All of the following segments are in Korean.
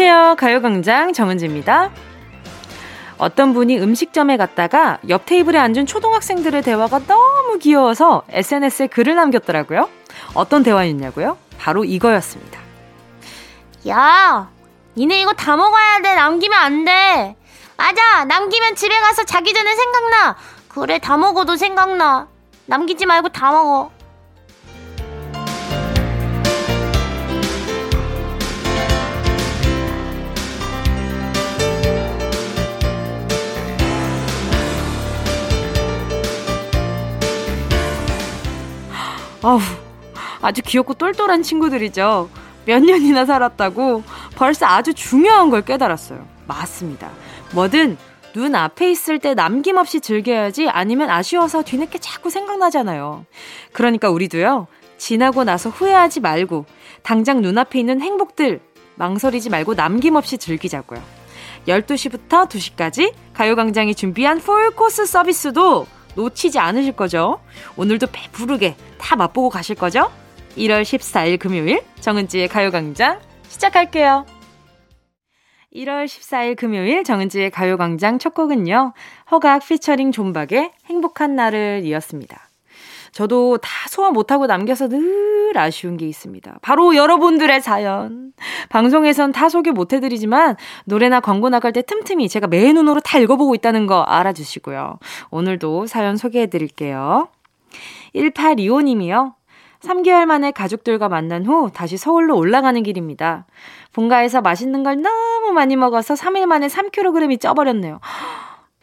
안녕하세요. 가요광장 정은지입니다. 어떤 분이 음식점에 갔다가 옆 테이블에 앉은 초등학생들의 대화가 너무 귀여워서 SNS에 글을 남겼더라고요. 어떤 대화였냐고요? 바로 이거였습니다. 야, 니네 이거 다 먹어야 돼. 남기면 안 돼. 맞아. 남기면 집에 가서 자기 전에 생각나. 그래, 다 먹어도 생각나. 남기지 말고 다 먹어. 아우, 아주 귀엽고 똘똘한 친구들이죠. 몇 년이나 살았다고 벌써 아주 중요한 걸 깨달았어요. 맞습니다. 뭐든 눈 앞에 있을 때 남김없이 즐겨야지 아니면 아쉬워서 뒤늦게 자꾸 생각나잖아요. 그러니까 우리도요, 지나고 나서 후회하지 말고 당장 눈앞에 있는 행복들 망설이지 말고 남김없이 즐기자고요. 12시부터 2시까지 가요광장이 준비한 풀코스 서비스도 놓치지 않으실 거죠? 오늘도 배부르게 다 맛보고 가실 거죠? 1월 14일 금요일 정은지의 가요광장 시작할게요. 1월 14일 금요일 정은지의 가요광장 첫 곡은요. 허각 피처링 존박의 행복한 날을 이었습니다. 저도 다 소화 못하고 남겨서 늘 아쉬운 게 있습니다. 바로 여러분들의 사연. 방송에선 다 소개 못해드리지만 노래나 광고 나갈 때 틈틈이 제가 매 눈으로 다 읽어보고 있다는 거 알아주시고요. 오늘도 사연 소개해드릴게요. 1825님이요. 3개월 만에 가족들과 만난 후 다시 서울로 올라가는 길입니다. 본가에서 맛있는 걸 너무 많이 먹어서 3일 만에 3kg이 쪄버렸네요.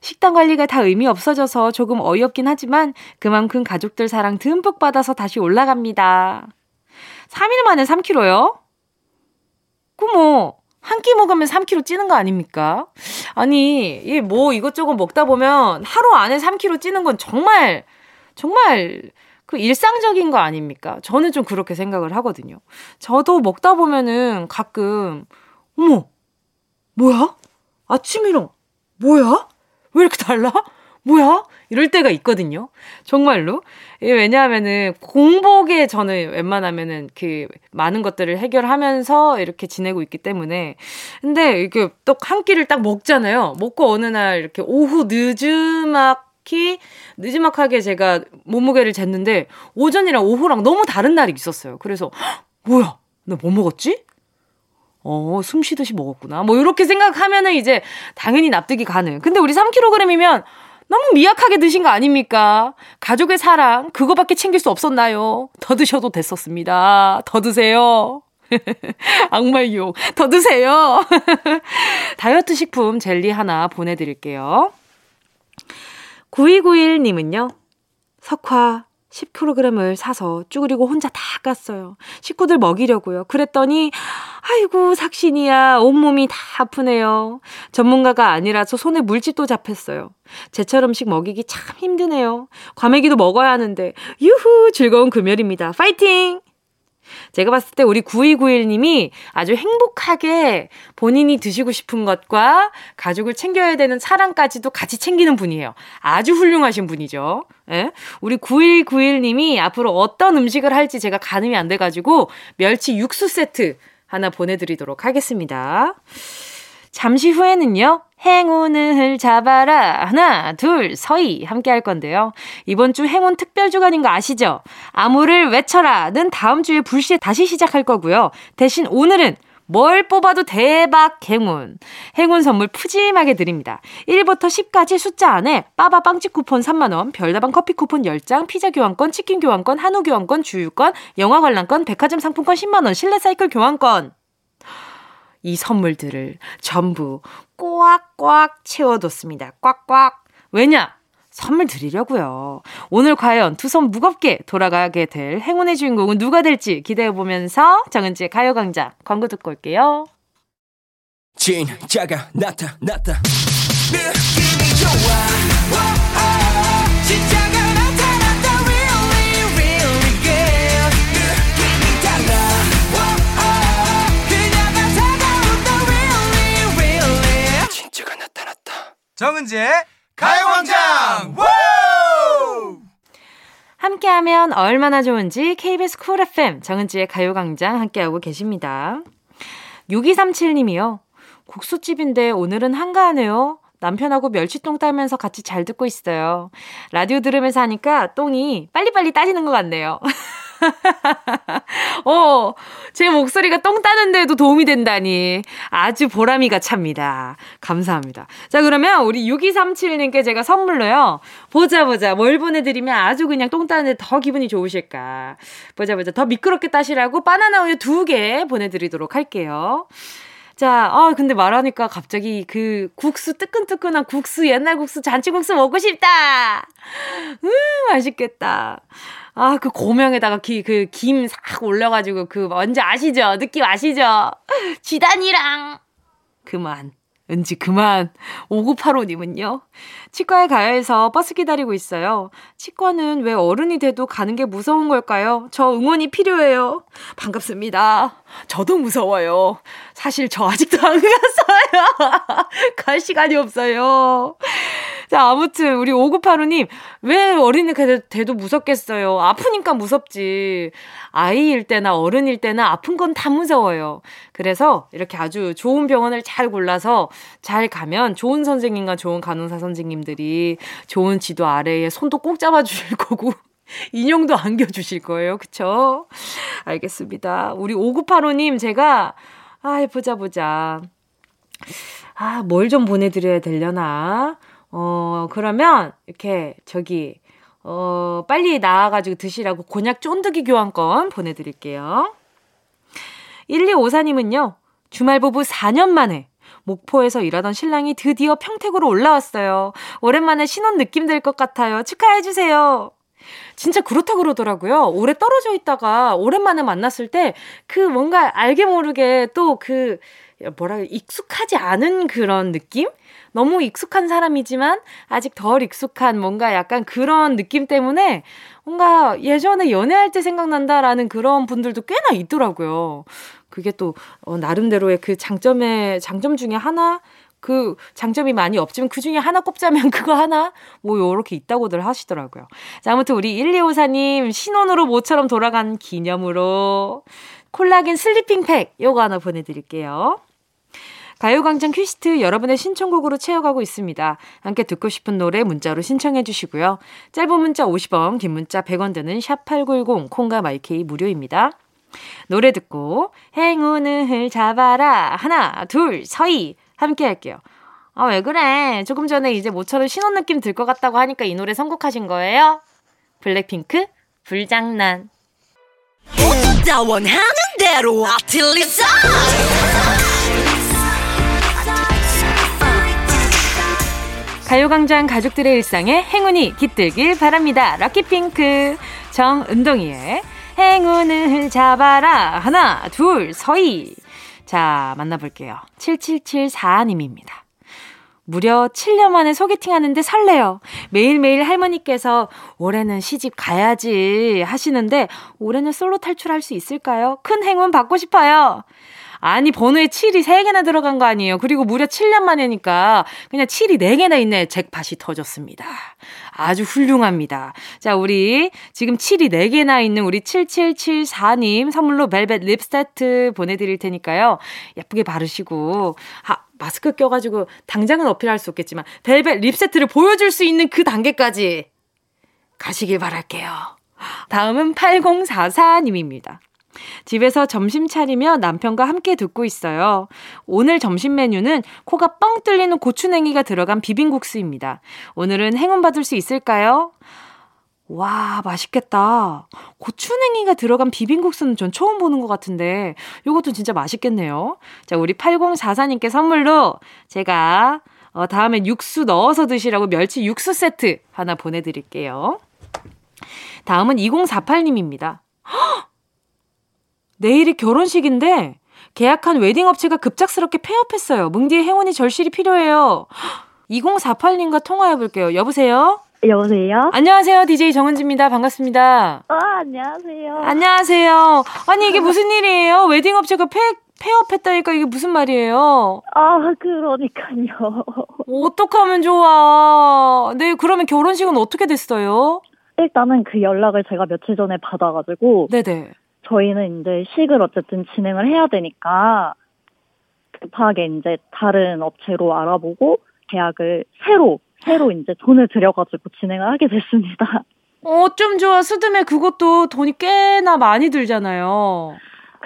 식단 관리가 다 의미 없어져서 조금 어이없긴 하지만 그만큼 가족들 사랑 듬뿍 받아서 다시 올라갑니다. 3일 만에 3kg요? 그 뭐, 한끼 먹으면 3kg 찌는 거 아닙니까? 아니, 이 뭐 이것저것 먹다 보면 하루 안에 3kg 찌는 건 정말, 정말 그 일상적인 거 아닙니까? 저는 좀 그렇게 생각을 하거든요. 저도 먹다 보면은 가끔, 어머, 뭐야? 아침이랑, 뭐야? 왜 이렇게 달라? 뭐야? 이럴 때가 있거든요. 정말로. 예, 왜냐하면은 공복에 저는 웬만하면은 그 많은 것들을 해결하면서 이렇게 지내고 있기 때문에. 근데 이렇게 또 한 끼를 딱 먹잖아요. 먹고 어느 날 이렇게 오후 늦음막히 늦음막하게 제가 몸무게를 쟀는데 오전이랑 오후랑 너무 다른 날이 있었어요. 그래서 뭐야? 나 뭐 먹었지? 어, 숨 쉬듯이 먹었구나. 뭐, 이렇게 생각하면은 이제 당연히 납득이 가능. 근데 우리 3kg이면 너무 미약하게 드신 거 아닙니까? 가족의 사랑, 그거밖에 챙길 수 없었나요? 더 드셔도 됐었습니다. 더 드세요. 악마의 유혹. 더 드세요. 다이어트 식품 젤리 하나 보내드릴게요. 9291님은요, 석화, 10kg을 사서 쭈그리고 혼자 다 깠어요. 식구들 먹이려고요. 그랬더니 아이고 삭신이야 온몸이 다 아프네요. 전문가가 아니라서 손에 물집도 잡혔어요. 제철 음식 먹이기 참 힘드네요. 과메기도 먹어야 하는데 유후 즐거운 금요일입니다. 파이팅! 제가 봤을 때 우리 9291님이 아주 행복하게 본인이 드시고 싶은 것과 가족을 챙겨야 되는 사랑까지도 같이 챙기는 분이에요. 아주 훌륭하신 분이죠. 예? 우리 9191님이 앞으로 어떤 음식을 할지 제가 가늠이 안 돼가지고 멸치 육수 세트 하나 보내드리도록 하겠습니다. 잠시 후에는요, 행운을 잡아라. 하나, 둘, 서희. 함께 할 건데요. 이번 주 행운 특별 주간인 거 아시죠? 암호를 외쳐라.는 다음 주에 불시에 다시 시작할 거고요. 대신 오늘은 뭘 뽑아도 대박 행운. 행운 선물 푸짐하게 드립니다. 1부터 10까지 숫자 안에 빠바 빵집 쿠폰 3만원, 별다방 커피 쿠폰 10장, 피자 교환권, 치킨 교환권, 한우 교환권, 주유권, 영화 관람권, 백화점 상품권 10만원, 실내 사이클 교환권. 이 선물들을 전부 꽉꽉 채워뒀습니다. 꽉꽉. 왜냐? 선물 드리려고요. 오늘 과연 두 손 무겁게 돌아가게 될 행운의 주인공은 누가 될지 기대해보면서 정은지의 가요광장 광고 듣고 올게요. 진짜가 나타났다. 느낌이 좋아. 정은지의 가요광장 함께하면 얼마나 좋은지 KBS 쿨 FM 정은지의 가요광장 함께하고 계십니다. 6237님이요. 국수집인데 오늘은 한가하네요. 남편하고 멸치똥 따면서 같이 잘 듣고 있어요. 라디오 들으면서 하니까 똥이 빨리빨리 따지는 것 같네요. 어, 제 목소리가 똥 따는데도 도움이 된다니. 아주 보람이가 찹니다. 감사합니다. 자, 그러면 우리 6237님께 제가 선물로요. 보자, 보자. 뭘 보내드리면 아주 그냥 똥 따는데 더 기분이 좋으실까. 보자, 보자. 더 미끄럽게 따시라고 바나나 우유 두 개 보내드리도록 할게요. 자, 아, 근데 말하니까 갑자기 그 국수, 뜨끈뜨끈한 국수, 옛날 국수, 잔치국수 먹고 싶다! 음, 맛있겠다. 아, 그 고명에다가 기, 그 김 싹 올려가지고 그 뭔지 아시죠? 느낌 아시죠? 지단이랑. 그만. 은지 그만. 5985님은요. 치과에 가야 해서 버스 기다리고 있어요. 치과는 왜 어른이 돼도 가는 게 무서운 걸까요? 저 응원이 필요해요. 반갑습니다. 저도 무서워요. 사실 저 아직도 안 갔어요. 갈 시간이 없어요. 자, 아무튼 우리 5985님, 왜 어린이 돼도 무섭겠어요? 아프니까 무섭지. 아이일 때나 어른일 때나 아픈 건 다 무서워요. 그래서 이렇게 아주 좋은 병원을 잘 골라서 잘 가면 좋은 선생님과 좋은 간호사 선생님들이 좋은 지도 아래에 손도 꼭 잡아주실 거고. 인형도 안겨주실 거예요. 그쵸? 알겠습니다. 우리 5985님, 제가, 아, 보자, 보자. 아, 뭘 좀 보내드려야 되려나? 어, 그러면, 이렇게, 저기, 어, 빨리 나와가지고 드시라고 곤약 쫀득이 교환권 보내드릴게요. 1254님은요, 주말 부부 4년 만에 목포에서 일하던 신랑이 드디어 평택으로 올라왔어요. 오랜만에 신혼 느낌 들것 같아요. 축하해주세요. 진짜 그렇다 그러더라고요. 오래 떨어져 있다가 오랜만에 만났을 때 그 뭔가 알게 모르게 또 그 뭐라 익숙하지 않은 그런 느낌? 너무 익숙한 사람이지만 아직 덜 익숙한 뭔가 약간 그런 느낌 때문에 뭔가 예전에 연애할 때 생각난다라는 그런 분들도 꽤나 있더라고요. 그게 또 어, 나름대로의 그 장점의 장점 중에 하나 그 장점이 많이 없지만 그 중에 하나 꼽자면 그거 하나 뭐 요렇게 있다고들 하시더라고요. 자, 아무튼 우리 1254님 신혼으로 모처럼 돌아간 기념으로 콜라겐 sleeping 팩 요거 하나 보내드릴게요. 가요광장 request 여러분의 신청곡으로 채워가고 있습니다. 함께 듣고 싶은 노래 문자로 신청해 주시고요. 짧은 문자 50원, 긴 문자 100원 드는 샵8910 콩과 마이케이 무료입니다. 노래 듣고 행운을 잡아라 하나 둘 서희 함께 할게요. 아 왜 그래 조금 전에 이제 모처럼 신혼 느낌 들 것 같다고 하니까 이 노래 선곡하신 거예요? 블랙핑크 불장난 원하는 대로 아틀리사 가요광장 가족들의 일상에 행운이 깃들길 바랍니다. 럭키핑크 정은동이의 행운을 잡아라 하나 둘 서희 자 만나볼게요. 7774님입니다. 무려 7년 만에 소개팅 하는데 설레요. 매일매일 할머니께서 올해는 시집 가야지 하시는데 올해는 솔로 탈출할 수 있을까요? 큰 행운 받고 싶어요. 아니, 번호에 7이 3개나 들어간 거 아니에요. 그리고 무려 7년 만에니까 그냥 7이 4개나 있네. 잭팟이 터졌습니다. 아주 훌륭합니다. 자, 우리 지금 7이 4개나 있는 우리 7774님 선물로 벨벳 립 세트 보내드릴 테니까요. 예쁘게 바르시고, 아, 마스크 껴가지고 당장은 어필할 수 없겠지만 벨벳 립 세트를 보여줄 수 있는 그 단계까지 가시길 바랄게요. 다음은 8044님입니다. 집에서 점심 차리며 남편과 함께 듣고 있어요. 오늘 점심 메뉴는 코가 뻥 뚫리는 고추냉이가 들어간 비빔국수입니다. 오늘은 행운 받을 수 있을까요? 와, 맛있겠다. 고추냉이가 들어간 비빔국수는 전 처음 보는 것 같은데, 이것도 진짜 맛있겠네요. 자, 우리 8044님께 선물로 제가, 어, 다음에 육수 넣어서 드시라고 멸치 육수 세트 하나 보내드릴게요. 다음은 2048님입니다. 헉! 내일이 결혼식인데 계약한 웨딩 업체가 급작스럽게 폐업했어요. 뭉디의 행운이 절실히 필요해요. 2048님과 통화해 볼게요. 여보세요? 여보세요? 안녕하세요. DJ 정은지입니다. 반갑습니다. 아, 안녕하세요. 안녕하세요. 아니, 이게 무슨 일이에요? 웨딩 업체가 폐, 폐업했다니까 이게 무슨 말이에요? 아, 그러니까요. 어떡하면 좋아. 네, 그러면 결혼식은 어떻게 됐어요? 일단은 그 연락을 제가 며칠 전에 받아가지고. 네네. 저희는 이제 식을 어쨌든 진행을 해야 되니까 급하게 이제 다른 업체로 알아보고 계약을 새로 새로 이제 돈을 들여가지고 진행을 하게 됐습니다. 어쩜 좋아 스드메 그것도 돈이 꽤나 많이 들잖아요.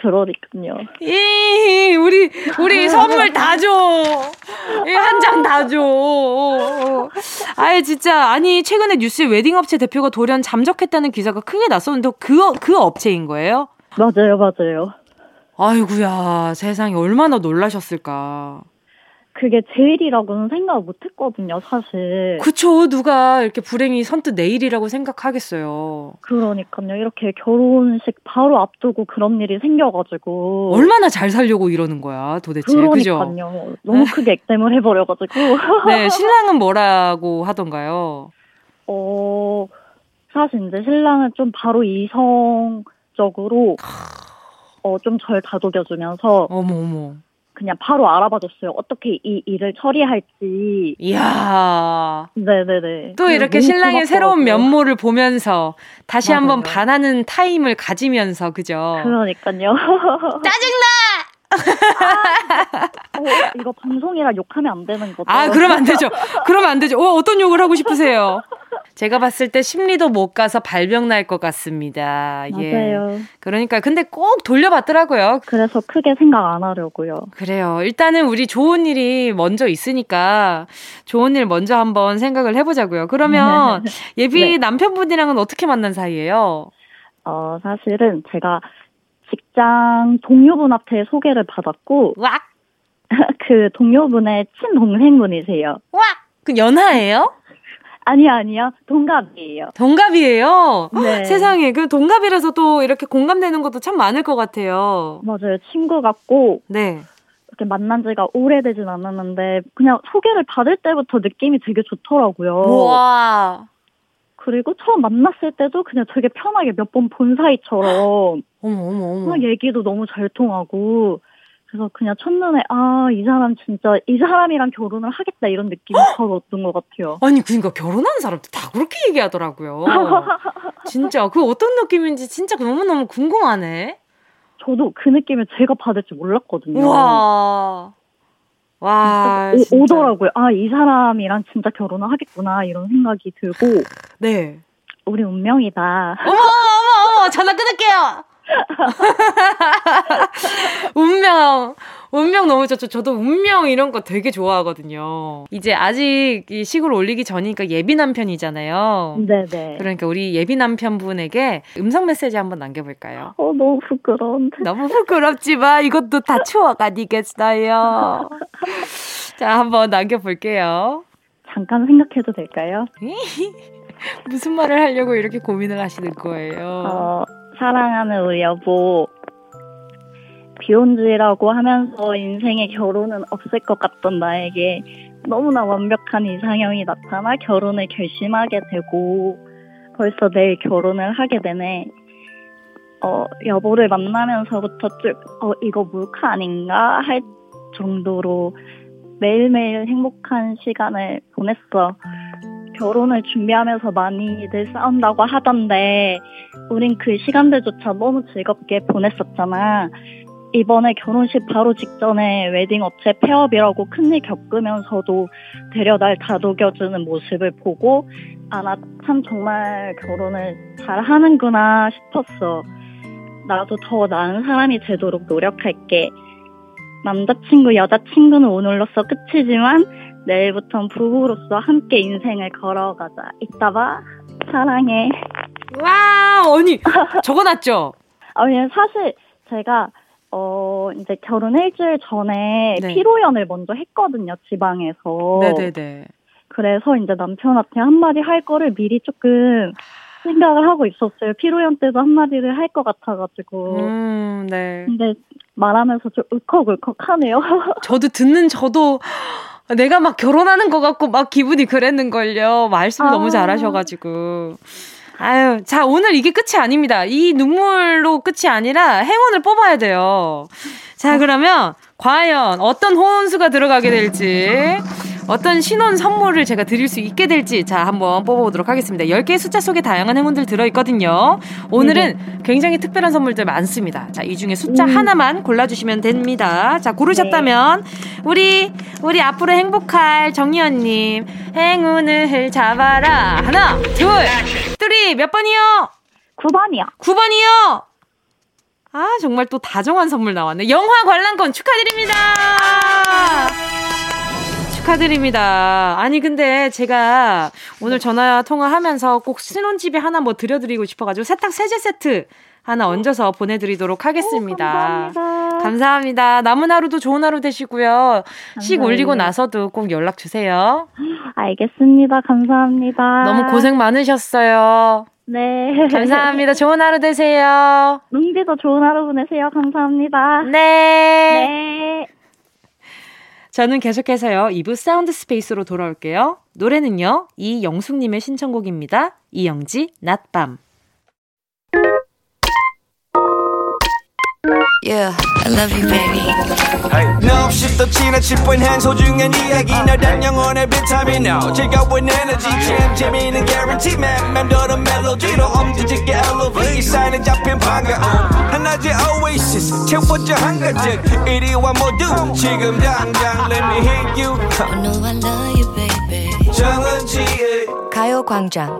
그러니까요. 이 우리 우리 선물 다 줘. 한 장 다 줘. 아예 진짜 아니 최근에 뉴스에 웨딩 업체 대표가 돌연 잠적했다는 기사가 크게 났었는데 그그 그 업체인 거예요? 맞아요, 맞아요. 아이구야 세상에 얼마나 놀라셨을까. 그게 제일이라고는 생각을 못 했거든요, 사실. 그쵸. 누가 이렇게 불행이 선뜻 내일이라고 생각하겠어요. 그러니까요. 이렇게 결혼식 바로 앞두고 그런 일이 생겨가지고. 얼마나 잘 살려고 이러는 거야, 도대체. 그러니까요. 그죠? 너무 크게 액땜을 해버려가지고. 네, 신랑은 뭐라고 하던가요? 어, 사실 이제 신랑은 좀 바로 이성적으로, 어, 좀 절 다독여주면서. 어머, 어머. 그냥 바로 알아봐줬어요. 어떻게 이 일을 처리할지. 이야. 네네네. 또 이렇게 신랑의 새로운 면모를 보면서 다시 맞아요. 한번 반하는 타임을 가지면서, 그죠? 그러니까요. 짜증나! 아, 어, 이거 방송이라 욕하면 안 되는 거죠? 아, 그러면 안 되죠. 그러면 안 되죠. 어, 어떤 욕을 하고 싶으세요? 제가 봤을 때 심리도 못 가서 발병 날 것 같습니다. 예. 맞아요. 예. 그러니까 근데 꼭 돌려봤더라고요. 그래서 크게 생각 안 하려고요. 그래요. 일단은 우리 좋은 일이 먼저 있으니까 좋은 일 먼저 한번 생각을 해보자고요. 그러면 예비 네. 남편분이랑은 어떻게 만난 사이예요? 어, 사실은 제가 직장 동료분한테 소개를 받았고, 왁! 그 동료분의 친동생분이세요. 왁! 그 연하예요? 아니요, 아니요. 동갑이에요. 동갑이에요? 네. 세상에. 그 동갑이라서 또 이렇게 공감되는 것도 참 많을 것 같아요. 맞아요. 친구 같고. 네. 이렇게 만난 지가 오래되진 않았는데, 그냥 소개를 받을 때부터 느낌이 되게 좋더라고요. 와. 그리고 처음 만났을 때도 그냥 되게 편하게 몇 번 본 사이처럼. 어머, 어머, 어머. 얘기도 너무 잘 통하고. 그래서 그냥 첫눈에 아 이 사람 진짜 이 사람이랑 결혼을 하겠다 이런 느낌이 바로 얻은 것 같아요. 아니 그러니까 결혼하는 사람들 다 그렇게 얘기하더라고요. 진짜 그 어떤 느낌인지 진짜 너무 너무 궁금하네. 저도 그 느낌을 제가 받을지 몰랐거든요. 와. 와, 오, 오더라고요. 아, 이 사람이랑 진짜 결혼을 하겠구나, 이런 생각이 들고. 네. 우리 운명이다. 어머, 어머, 어머, 전화 끊을게요! 운명. 운명 너무 좋죠. 저도 운명 이런 거 되게 좋아하거든요. 이제 아직 이 식을 올리기 전이니까 예비 남편이잖아요. 네네. 그러니까 우리 예비 남편분에게 음성 메시지 한번 남겨볼까요? 어, 너무 부끄러운데. 너무 부끄럽지만 이것도 다 추억 아니겠어요? 자, 한번 남겨볼게요. 잠깐 생각해도 될까요? 무슨 말을 하려고 이렇게 고민을 하시는 거예요? 어, 사랑하는 우리 여보. 비혼주의라고 하면서 인생에 결혼은 없을 것 같던 나에게 너무나 완벽한 이상형이 나타나 결혼을 결심하게 되고 벌써 내일 결혼을 하게 되네. 어, 여보를 만나면서부터 쭉, 어, 이거 몰카 아닌가? 할 정도로 매일매일 행복한 시간을 보냈어. 결혼을 준비하면서 많이들 싸운다고 하던데, 우린 그 시간들조차 너무 즐겁게 보냈었잖아. 이번에 결혼식 바로 직전에 웨딩 업체 폐업이라고 큰일 겪으면서도 데려날 다독여주는 모습을 보고, 아, 나 참 정말 결혼을 잘 하는구나 싶었어. 나도 더 나은 사람이 되도록 노력할게. 남자친구, 여자친구는 오늘로서 끝이지만, 내일부턴 부부로서 함께 인생을 걸어가자. 이따 봐. 사랑해. 와, 언니, 적어놨죠? 아니, 사실 제가, 어, 이제 결혼 일주일 전에 네. 피로연을 먼저 했거든요, 지방에서. 네네네. 그래서 이제 남편한테 한마디 할 거를 미리 조금 생각을 하고 있었어요. 피로연 때도 한마디를 할 것 같아가지고. 음, 네. 근데 말하면서 좀 울컥울컥 하네요. 저도 듣는 저도 내가 막 결혼하는 것 같고 막 기분이 그랬는걸요. 말씀 아. 너무 잘하셔가지고. 아유, 자, 오늘 이게 끝이 아닙니다. 이 눈물로 끝이 아니라 행운을 뽑아야 돼요. 자, 그러면 과연 어떤 호운수가 들어가게 될지 어떤 신혼 선물을 제가 드릴 수 있게 될지 자 한번 뽑아보도록 하겠습니다. 10개의 숫자 속에 다양한 행운들 들어있거든요. 오늘은 네. 굉장히 특별한 선물들 많습니다. 자, 이 중에 숫자 음. 하나만 골라주시면 됩니다. 자, 고르셨다면 네. 우리 우리 앞으로 행복할 정희연님 행운을 잡아라. 하나, 둘, three 몇 번이요? 9번이요. 9번이요? 아, 정말 또 다정한 선물 나왔네. 영화 관람권 축하드립니다! 축하드립니다. 아니, 근데 제가 오늘 전화 통화하면서 꼭 신혼집에 하나 뭐 드려드리고 싶어가지고 세탁 세제 세트 하나 얹어서 보내드리도록 하겠습니다. 오, 감사합니다. 감사합니다. 남은 하루도 좋은 하루 되시고요. 식 올리고 나서도 꼭 연락 주세요. 알겠습니다. 감사합니다. 너무 고생 많으셨어요. 네. 감사합니다. 좋은 하루 되세요. 뭉디도 좋은 하루 보내세요. 감사합니다. 네. 네. 저는 계속해서요, 2부 사운드 스페이스로 돌아올게요. 노래는요, 이영숙님의 신청곡입니다. 이영지, 낮밤. Yeah, I love you, baby. Hey. No, 없이 또 지나칠 뻔한 소중한 이야기. 너란 영혼의 비타민 now 즐거운 에너지. 참 재미있는 guarantee man. 맘대로 멜로디로 엄지짓게 elevate 이 사인에 잡힌 반가움 하나의 oasis. 채워져 한가득. 이리와 모두 지금 당장 let me hit you. I know I love you, baby. 정은지의 가요광장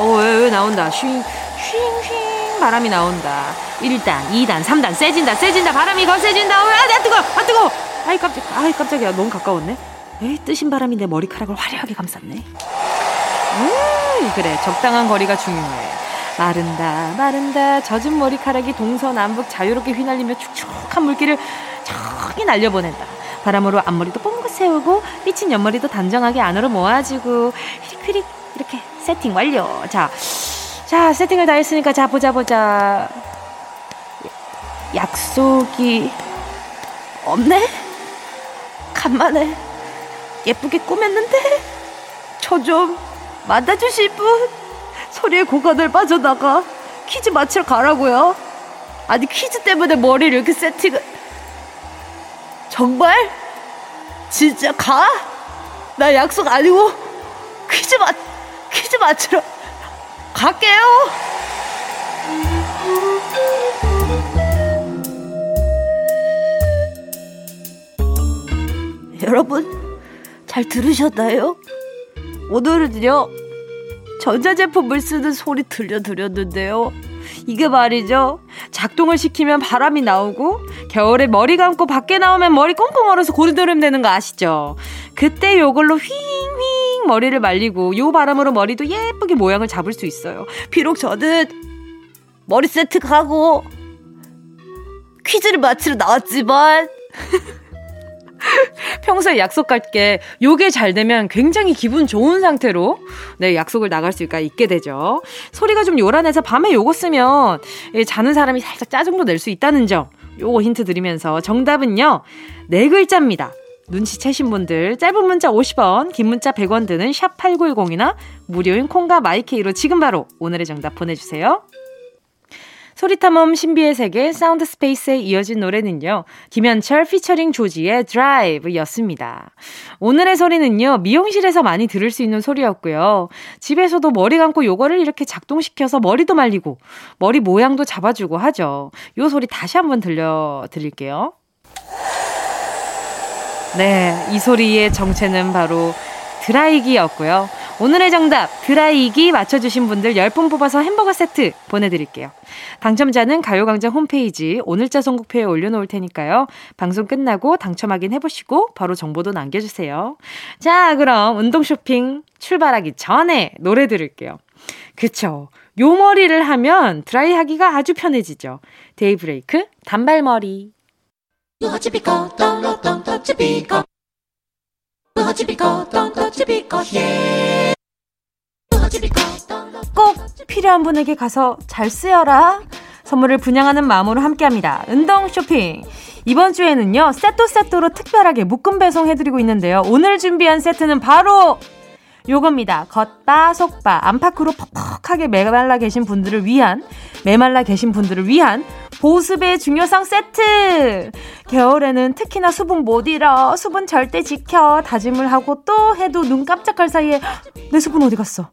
어, 왜, 왜 나온다. 쉥, 쉥, 쉥. 바람이 나온다. 1단, 2단, 3단, 세진다, 세진다. 바람이 거세진다. 어, 아, 내 뜨거, 아, 뜨거. 아이, 깜짝, 아이, 깜짝이야. 너무 가까웠네. 에이, 뜨신 바람이 내 머리카락을 화려하게 감쌌네. 음, 그래. 적당한 거리가 중요해. 마른다, 마른다. 젖은 머리카락이 동서남북 자유롭게 휘날리며 축축한 물기를 저기 날려보낸다. 바람으로 앞머리도 뽕긋 세우고 삐친 옆머리도 단정하게 안으로 모아지고 휘릭휘릭 이렇게 세팅 완료. 자, 자, 세팅을 다 했으니까 자, 보자, 보자. 약속이 없네? 간만에 예쁘게 꾸몄는데? 저 좀 만나주실 분? 소리에 고관을 빠져나가 퀴즈 맞추러 가라고요? 아니 퀴즈 때문에 머리를 이렇게 세팅을 정말? 진짜 가? 나 약속 아니고 퀴즈 맞 퀴즈 맞추러 갈게요. 여러분, 잘 들으셨나요? 오늘은요, 전자제품을 쓰는 소리 들려드렸는데요. 이게 말이죠. 작동을 시키면 바람이 나오고 겨울에 머리 감고 밖에 나오면 머리 꽁꽁 얼어서 고르드름 되는 거 아시죠? 그때 요걸로 휘 잉휘잉 머리를 말리고 요 바람으로 머리도 예쁘게 모양을 잡을 수 있어요. 비록 저는 머리 세트 가고 퀴즈를 맞추러 나왔지만 평소에 약속 갈게 요게 잘 되면 굉장히 기분 좋은 상태로 네 약속을 나갈 수가 있게 되죠. 소리가 좀 요란해서 밤에 요거 쓰면 예, 자는 사람이 살짝 짜증도 낼 수 있다는 점 요거 힌트 드리면서 정답은요 네 글자입니다. 눈치채신 분들 짧은 문자 50원 긴 문자 100원 드는 샵 8910이나 무료인 콩과 마이케이로 지금 바로 오늘의 정답 보내주세요. 소리탐험 신비의 세계 sound space에 이어진 노래는요. 김현철 피처링 조지의 드라이브였습니다. 오늘의 소리는요. 미용실에서 많이 들을 수 있는 소리였고요. 집에서도 머리 감고 요거를 이렇게 작동시켜서 머리도 말리고 머리 모양도 잡아주고 하죠. 요 소리 다시 한번 들려 드릴게요. 네, 이 소리의 정체는 바로 드라이기였고요. 오늘의 정답 드라이기 맞춰주신 분들 10분 뽑아서 햄버거 세트 보내드릴게요. 당첨자는 가요광장 홈페이지 오늘자 선곡표에 올려놓을 테니까요. 방송 끝나고 당첨 확인해보시고 바로 정보도 남겨주세요. 자 그럼 운동 쇼핑 출발하기 전에 노래 들을게요. 그쵸. 요 머리를 하면 드라이 하기가 아주 편해지죠. 데이브레이크 단발머리. 꼭 필요한 분에게 가서 잘 쓰여라. 선물을 분양하는 마음으로 함께합니다. 운동 쇼핑. 이번 주에는요, 세토 세토로 특별하게 묶음 배송해드리고 있는데요. 오늘 준비한 세트는 바로 요겁니다. 겉바, 속바, 안팎으로 퍽퍽하게 메말라 계신 분들을 위한, 메말라 계신 분들을 위한 보습의 중요성 세트! 겨울에는 특히나 수분 못 잃어. 수분 절대 지켜. 다짐을 하고 또 해도 눈 깜짝할 사이에 내 수분 어디 갔어?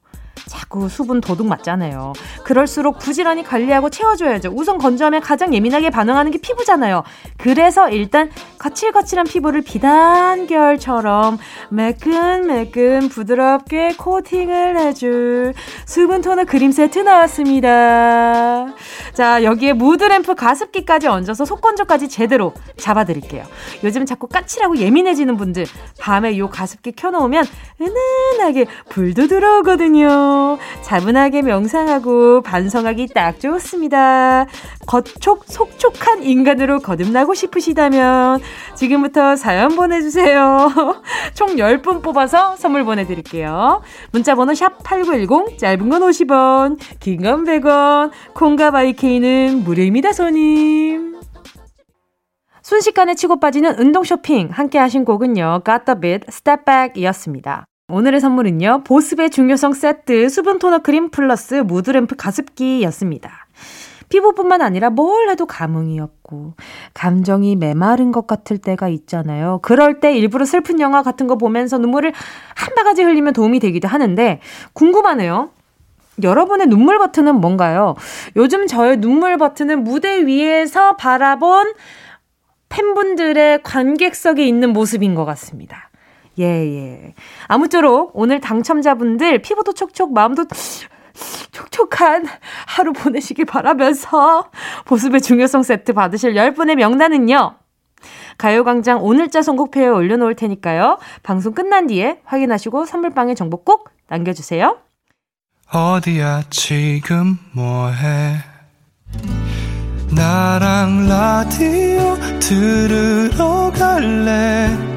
자꾸 수분 도둑 맞잖아요. 그럴수록 부지런히 관리하고 채워줘야죠. 우선 건조하면 가장 예민하게 반응하는 게 피부잖아요. 그래서 일단 거칠거칠한 피부를 비단결처럼 매끈매끈 부드럽게 코팅을 해줄 수분 토너 그림 세트 나왔습니다. 자, 여기에 무드램프 가습기까지 얹어서 속건조까지 제대로 잡아드릴게요. 요즘 자꾸 까칠하고 예민해지는 분들 밤에 요 가습기 켜놓으면 은은하게 불도 들어오거든요. 차분하게 명상하고 반성하기 딱 좋습니다. 겉촉, 속촉한 인간으로 거듭나고 싶으시다면 지금부터 사연 보내주세요. 총 10분 뽑아서 선물 보내드릴게요. 문자번호 샵 8910, 짧은 건 50원, 긴 건 100원, 콩과 바이케이는 무료입니다, 손님. 순식간에 치고 빠지는 운동 쇼핑 함께 하신 곡은요. Got the Beat, Step Back 이었습니다. 오늘의 선물은요. 보습의 중요성 세트 수분 토너 크림 플러스 무드램프 가습기였습니다. 피부뿐만 아니라 뭘 해도 감흥이 없고 감정이 메마른 것 같을 때가 있잖아요. 그럴 때 일부러 슬픈 영화 같은 거 보면서 눈물을 한 바가지 흘리면 도움이 되기도 하는데 궁금하네요. 여러분의 눈물 버튼은 뭔가요? 요즘 저의 눈물 버튼은 무대 위에서 바라본 팬분들의 관객석에 있는 모습인 것 같습니다. 예, 예. 아무쪼록 오늘 당첨자분들 피부도 촉촉, 마음도 촉촉한 하루 보내시길 바라면서 보습의 중요성 세트 받으실 10분의 명단은요. 가요광장 오늘자 선곡표에 올려놓을 테니까요. 방송 끝난 뒤에 확인하시고 선물방에 정보 꼭 남겨주세요. 어디야 지금 뭐해 나랑 라디오 들으러 갈래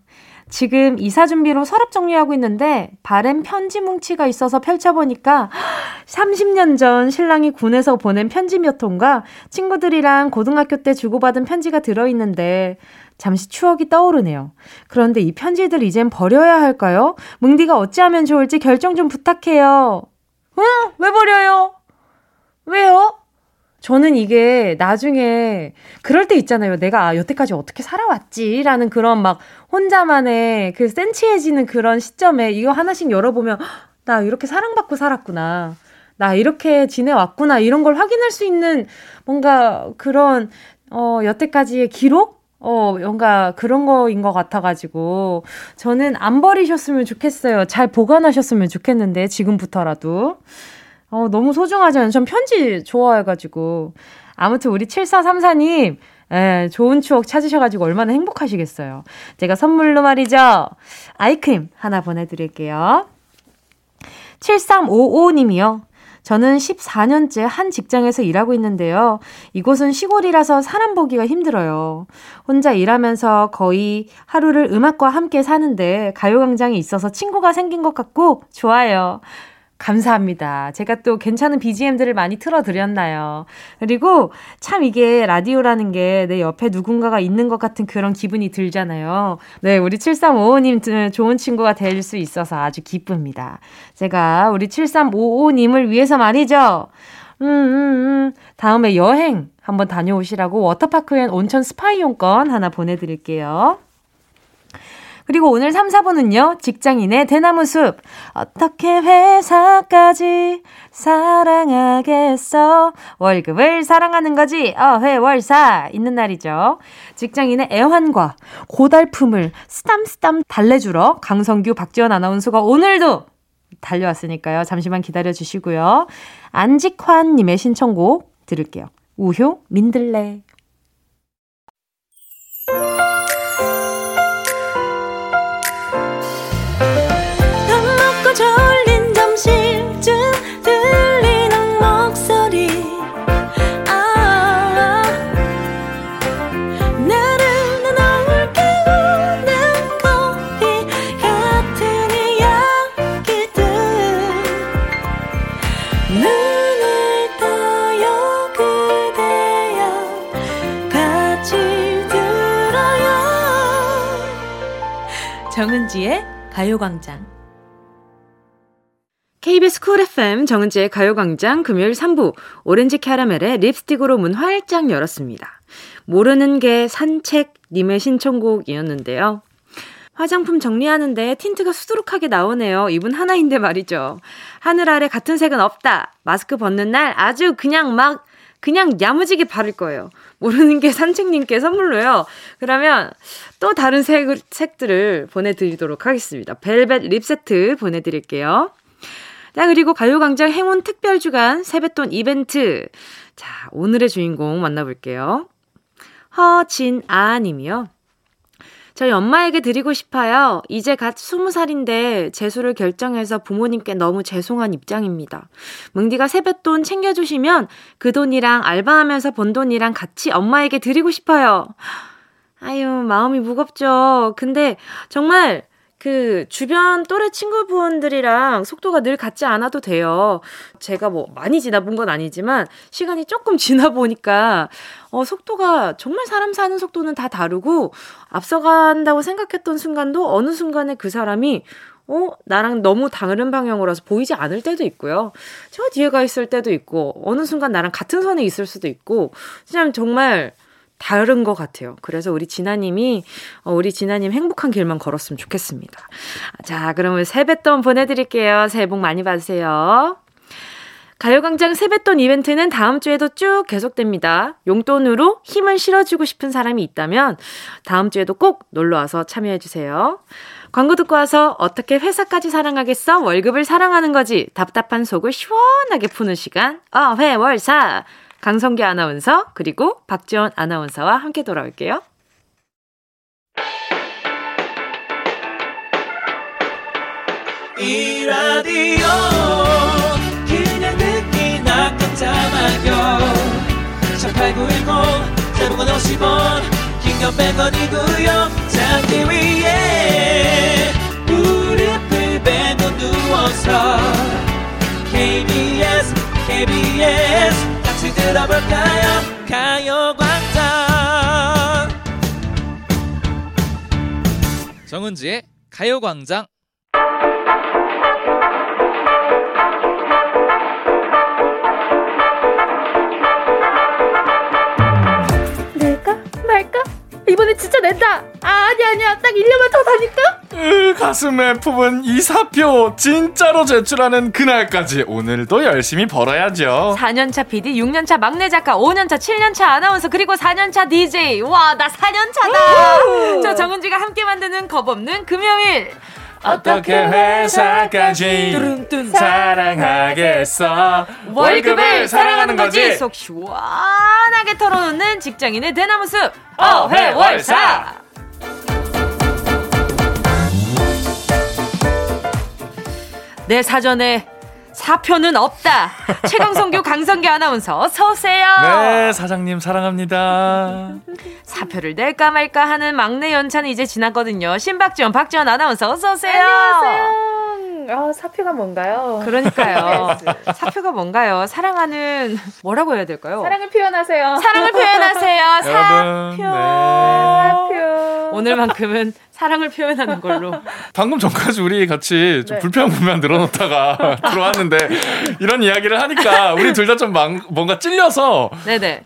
지금 이사 준비로 서랍 정리하고 있는데 바램 편지 뭉치가 있어서 펼쳐보니까 30년 전 신랑이 군에서 보낸 편지 몇 통과 친구들이랑 고등학교 때 주고받은 편지가 들어있는데 잠시 추억이 떠오르네요. 그런데 이 편지들 이젠 버려야 할까요? 뭉디가 어찌하면 좋을지 결정 좀 부탁해요. 응? 왜 버려요? 왜요? 저는 이게 나중에 그럴 때 있잖아요. 내가 아, 여태까지 어떻게 살아왔지라는 그런 막 혼자만의 그 센치해지는 그런 시점에 이거 하나씩 열어보면 나 이렇게 사랑받고 살았구나. 나 이렇게 지내왔구나. 이런 걸 확인할 수 있는 뭔가 그런 어 여태까지의 기록 어, 뭔가 그런 거인 것 같아가지고, 저는 안 버리셨으면 좋겠어요. 잘 보관하셨으면 좋겠는데, 지금부터라도. 어, 너무 소중하잖아요. 전 편지 좋아해가지고. 아무튼 우리 7434님, 예, 좋은 추억 찾으셔가지고 얼마나 행복하시겠어요. 제가 선물로 말이죠. 아이크림 하나 보내드릴게요. 7355님이요. 저는 14년째 한 직장에서 일하고 있는데요. 이곳은 시골이라서 사람 보기가 힘들어요. 혼자 일하면서 거의 하루를 음악과 함께 사는데 가요광장이 있어서 친구가 생긴 것 같고 좋아요. 감사합니다. 제가 또 괜찮은 BGM들을 많이 틀어드렸나요? 그리고 참 이게 라디오라는 게 내 옆에 누군가가 있는 것 같은 그런 기분이 들잖아요. 네, 우리 7355님 좋은 친구가 될 수 있어서 아주 기쁩니다. 제가 우리 7355님을 위해서 말이죠. 음, 음, 음. 다음에 여행 한번 다녀오시라고 워터파크 and 온천 스파 이용권 하나 보내드릴게요. 그리고 오늘 3, 4부는요, 직장인의 대나무 숲. 어떻게 회사까지 사랑하겠어? 월급을 사랑하는 거지. 어 회월사. 있는 날이죠. 직장인의 애환과 고달픔을 쓰담쓰담 달래주러 강성규, 박지원 아나운서가 오늘도 달려왔으니까요. 잠시만 기다려 주시고요. 안직환님의 신청곡 들을게요. 우효, 민들레. 정은지의 가요광장. KBS 쿨 FM 정은지의 가요광장 금요일 3부 오렌지 캐러멜의 립스틱으로 문 활짝 열었습니다. 모르는 게 산책님의 신청곡이었는데요. 화장품 정리하는데 틴트가 수두룩하게 나오네요. 입은 하나인데 말이죠. 하늘 아래 같은 색은 없다. 마스크 벗는 날 아주 그냥 막 그냥 야무지게 바를 거예요. 모르는 게 산책님께 선물로요. 그러면 또 다른 색, 색들을 보내드리도록 하겠습니다. 벨벳 립 세트 보내드릴게요. 자, 그리고 가요광장 행운 특별 주간 세뱃돈 이벤트. 자, 오늘의 주인공 만나볼게요. 허진아 님이요. 저희 엄마에게 드리고 싶어요. 이제 갓 스무 살인데 재수를 결정해서 부모님께 너무 죄송한 입장입니다. 뭉디가 세뱃돈 챙겨주시면 그 돈이랑 알바하면서 번 돈이랑 같이 엄마에게 드리고 싶어요. 아유, 마음이 무겁죠. 근데 정말 그 주변 또래 친구분들이랑 속도가 늘 같지 않아도 돼요. 제가 뭐 많이 지나본 건 아니지만 시간이 조금 지나 보니까 어 속도가 정말 사람 사는 속도는 다 다르고 앞서간다고 생각했던 순간도 어느 순간에 그 사람이 어, 나랑 너무 다른 방향으로서 보이지 않을 때도 있고요. 저 뒤에 가 있을 때도 있고, 어느 순간 나랑 같은 선에 있을 수도 있고, 그냥 정말 다른 것 같아요. 그래서 우리 진아님이, 어, 우리 진아님 행복한 길만 걸었으면 좋겠습니다. 자, 그러면 세뱃돈 보내드릴게요. 새해 복 많이 받으세요. 가요광장 세뱃돈 이벤트는 다음 주에도 쭉 계속됩니다. 용돈으로 힘을 실어주고 싶은 사람이 있다면 다음 주에도 꼭 놀러와서 참여해주세요. 광고 듣고 와서 어떻게 회사까지 사랑하겠어? 월급을 사랑하는 거지. 답답한 속을 시원하게 푸는 시간. 어, 회월사. 강성기 아나운서 그리고 박지원 아나운서와 함께 돌아올게요. 이 라디오 그냥 듣기나 깜짝마요 18910 대목원 50원 긴건 100원이고요 잠기 위에 무릎을 베고 누워서 KBS KBS 같이 들어볼까요? 가요광장. 정은지의 가요광장. 낼까? 말까? 이번에 진짜 낸다. 아 아니 아니야. 딱 1년만 더 으, 가슴에 품은 이 사표 진짜로 제출하는 그날까지 오늘도 열심히 벌어야죠. 4년차 PD, 6년차 막내 작가, 5년차, 7년차 아나운서 그리고 4년차 DJ 와 나 4년차다! 저 정은지가 함께 만드는 겁없는 금요일. 어떻게 회사까지 사랑하겠어? 월급을 사랑하는 거지? 속 시원하게 털어놓는 직장인의 대나무 숲. 어회월사 내 사전에 사표는 없다. 최강성규 강성규 아나운서 어서 오세요. 네 사장님 사랑합니다 사표를 낼까 말까 하는 막내 연차는 이제 지났거든요. 신박지원 박지원 아나운서 어서 오세요. 안녕하세요 아, 사표가 뭔가요? 그러니까요. 사표가 뭔가요? 사랑하는 뭐라고 해야 될까요? 사랑을 표현하세요. 사랑을 표현하세요. 사표. 네. 사표. 오늘만큼은 사랑을 표현하는 걸로. 방금 전까지 우리 같이 좀 네. 불평불만 늘어놓다가 들어왔는데 이런 이야기를 하니까 우리 둘 다 좀 뭔가 찔려서 네네.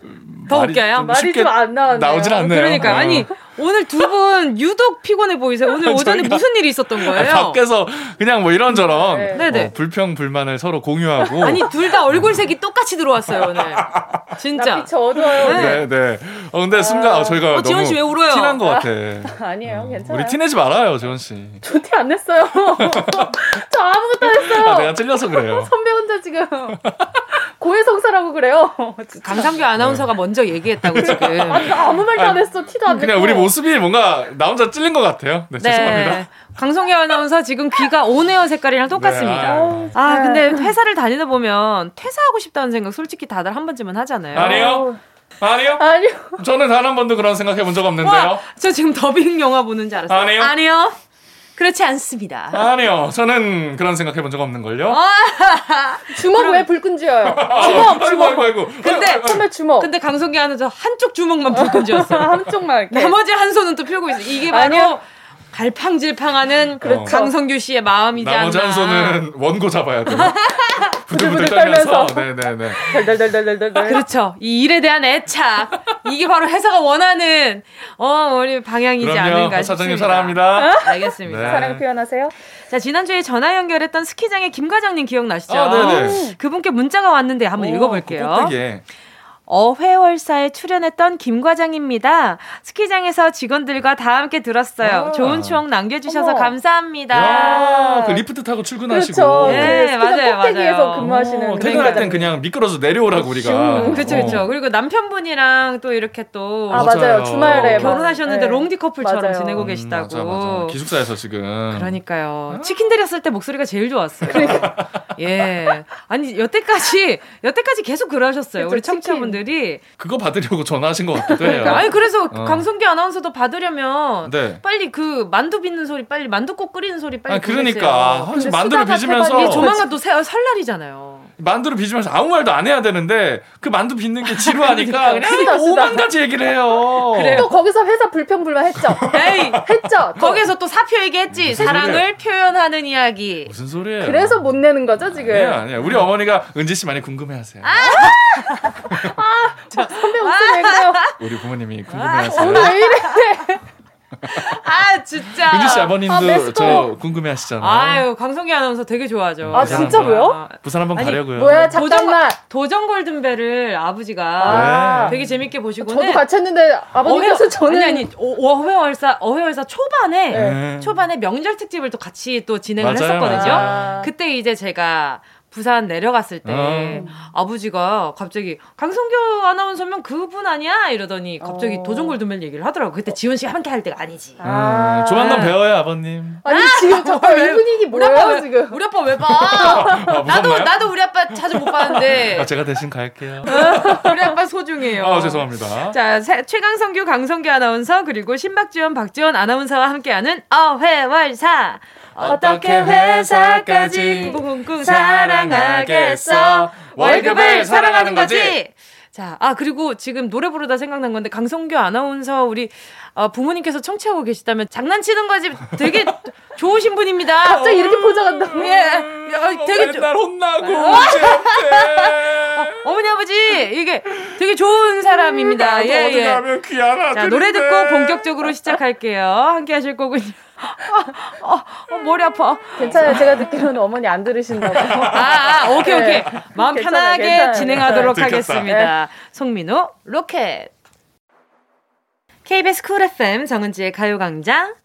더 웃겨요? 좀 말이 좀 안 나왔네요. 나오질 않네요. 그러니까 어. 아니 오늘 두 분 유독 피곤해 보이세요. 오늘 오전에 저희가- 무슨 일이 있었던 아니, 거예요? 밖에서 그냥 뭐 이런저런 네. 어, 불평 불만을 서로 공유하고 아니 둘 다 얼굴색이 똑같이 들어왔어요 오늘. 진짜. 낯빛이 어두워요. 네. 네, 네. 어, 근데 순간 어, 저희가 어, 지원 씨왜 울어요? 티난 것 같아. 아니에요, 괜찮아요. 우리 티내지 말아요, 지원 씨. 저 티 안 냈어요. 저 아무것도 안 했어요. 아, 내가 찔려서 그래요. 선배 혼자 지금 고해성사라고 그래요. 강상규 아나운서가 먼저 얘기했다고 지금. 나 아무 말도 안 했어. 티도 안 냈고. 그냥 우리 모습이 뭔가 나 혼자 찔린 것 같아요. 네, 죄송합니다. 강성규 아나운서 지금 귀가 온에어 색깔이랑 똑같습니다. 네, 어우, 아, 네. 근데 회사를 다니다 보면 퇴사하고 싶다는 생각 솔직히 다들 한 번쯤은 하잖아요. 아니요. 아니요. 아니요. 저는 단 한 번도 그런 생각 해 본 적 없는데요. 와, 저 지금 더빙 영화 보는 줄 알았어요. 아니요. 아니요. 그렇지 않습니다. 아니요. 저는 그런 생각 해 본 적 없는 걸요. 아, 주먹 왜 불끈 쥐어요? 주먹, 아이고, 아이고, 아이고. 근데 선배 주먹. 근데 강성기 아나운서 한쪽 주먹만 불끈 쥐었어요. 한쪽만 이렇게. 나머지 한 손은 또 펴고 있어. 이게 바로 아니요. 갈팡질팡하는 그렇죠. 강성규 씨의 마음이지 않나. 나머지 한 손은 원고 잡아야 돼요. 부들부들 떨면서. 네네네. 덜덜덜덜덜덜. 그렇죠. 이 일에 대한 애착. 이게 바로 회사가 원하는 어 우리 방향이지 그럼요. 않은가 사장님 싶습니다. 사랑합니다. 알겠습니다. 네. 사랑 표현하세요. 자 지난주에 전화 연결했던 스키장의 김 과장님 기억나시죠? 아, 네네. 그분께 문자가 왔는데 한번 읽어볼게요. 꼭대기에. 어회월사에 출연했던 김 과장입니다. 스키장에서 직원들과 다 함께 들었어요. 아. 좋은 추억 남겨주셔서 어머. 감사합니다. 야, 그 리프트 타고 출근하시고. 그렇죠. 네, 그 스키장 맞아요, 맞아요. 근무하시는 어, 그 퇴근할 땐. 그냥 미끄러져 내려오라고 우리가. 그렇죠, 그렇죠. 어. 그리고 남편분이랑 또 이렇게 또 아 맞아요. 맞아요. 주말에 결혼하셨는데 네. 롱디 커플처럼 맞아요. 지내고 음, 계시다고. 맞아, 맞아. 기숙사에서 지금. 그러니까요. 치킨 드렸을 때 목소리가 제일 좋았어요. 예. 아니, 여태까지, 여태까지 계속 그러셨어요. 그쵸, 우리. 청취자분들이. 그거 받으려고 전화하신 것 같기도 해요. 아니, 그래서 어. 강성기 아나운서도 받으려면 네. 빨리 그 만두 빚는 소리, 빨리 만두국 끓이는 소리 빨리 아. 그러니까. 근데 만두를 빚으면서. 이게 조만간 또 새- 설날이잖아요. 만두를 빚으면서 아무 말도 안 해야 되는데 그 만두 빚는 게 지루하니까 그냥 수다, 수다. 오만 가지 얘기를 해요. 또 거기서 회사 불평불만 했죠. 에이! 했죠. 또. 거기서 또 사표 얘기했지. 사랑을 표현하는 이야기. 무슨 소리예요? 그래서 못 내는 거죠 지금. 아니야, 아니야. 우리 어머니가 은지 씨 많이 궁금해하세요. 선배 웃음 왜 그래요? 우리 부모님이 오늘 궁금해하세요. 왜 이래? 아, 진짜. 은지 씨 아버님도 아, 메스꺼. 저 궁금해하시잖아요. 아유, 강성기 아나운서 되게 좋아하죠. 아, 진짜로요? 아, 부산 한번 아니, 가려고요. 뭐야 도전, 잠깐만. 도전 골든벨을 아버지가 아. 되게 재밌게 보시고는 저도 같이 했는데 아버님께서 저는 아니 아니 어- 어회월사 어회월사 초반에 네. 초반에 명절 특집을 또 같이 또 진행을 맞아요, 했었거든요. 맞아요. 그때 이제 제가 부산 내려갔을 때 어. 아버지가 갑자기 강성규 아나운서면 그분 아니야 이러더니 갑자기 어. 도전 골든벨 얘기를 하더라고. 그때 지원 씨가 함께 할 때가 아니지. 아. 음, 조만간 배워요 아버님. 아니 지금 잠깐 이 분위기 뭐예요 왜, 지금? 우리 아빠 왜 봐? 아, 나도? 나도 우리 아빠 자주 못 봤는데 아, 제가 대신 갈게요. 우리 아빠 소중해요. 아, 죄송합니다. 자, 세- 최강성규, 강성규 아나운서 그리고 신박지원, 박지원 아나운서와 함께하는 어회월사. 어떻게 회사까지 꿍꿍꿍 사랑하겠어? 월급을 사랑하는 거지? 자, 아 그리고 지금 노래 부르다 생각난 건데 강성규 아나운서 우리 어, 부모님께서 청취하고 계시다면 장난치는 거지 되게 좋으신 분입니다. 갑자기 이렇게 포장한다. 예, 어, 되게 조- 맨날 혼나고 어. 어머니 아버지 이게 되게 좋은 사람입니다. 나도 예, 예. 가면 귀한 아들. 자, 노래 듣고 본격적으로 시작할게요. 함께 하실 거군요. 어, 어, 머리 아파. 괜찮아요. 제가 듣기로는 어머니 안 들으신다고. 아, 아 오케이, 오케이. 네. 마음 괜찮아요, 편하게 괜찮아요. 진행하도록 들켰다. 하겠습니다. 송민호, 로켓. KBS 쿨 FM 정은지의 가요광장.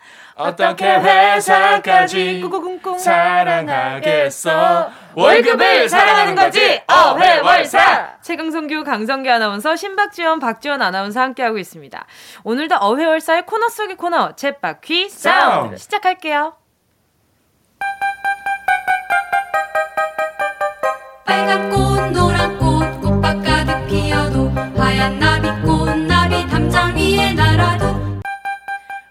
어떻게 회사까지 꾸꾸꿍꿍. 사랑하겠어? 월급을 사랑하는 거지. 어회월사. 어, 최강성규, 강성규 아나운서, 신박지원, 박지원 아나운서 함께하고 있습니다. 오늘도 어회월사의 코너 속의 코너, 챗바퀴 사운드. 시작할게요. 꽃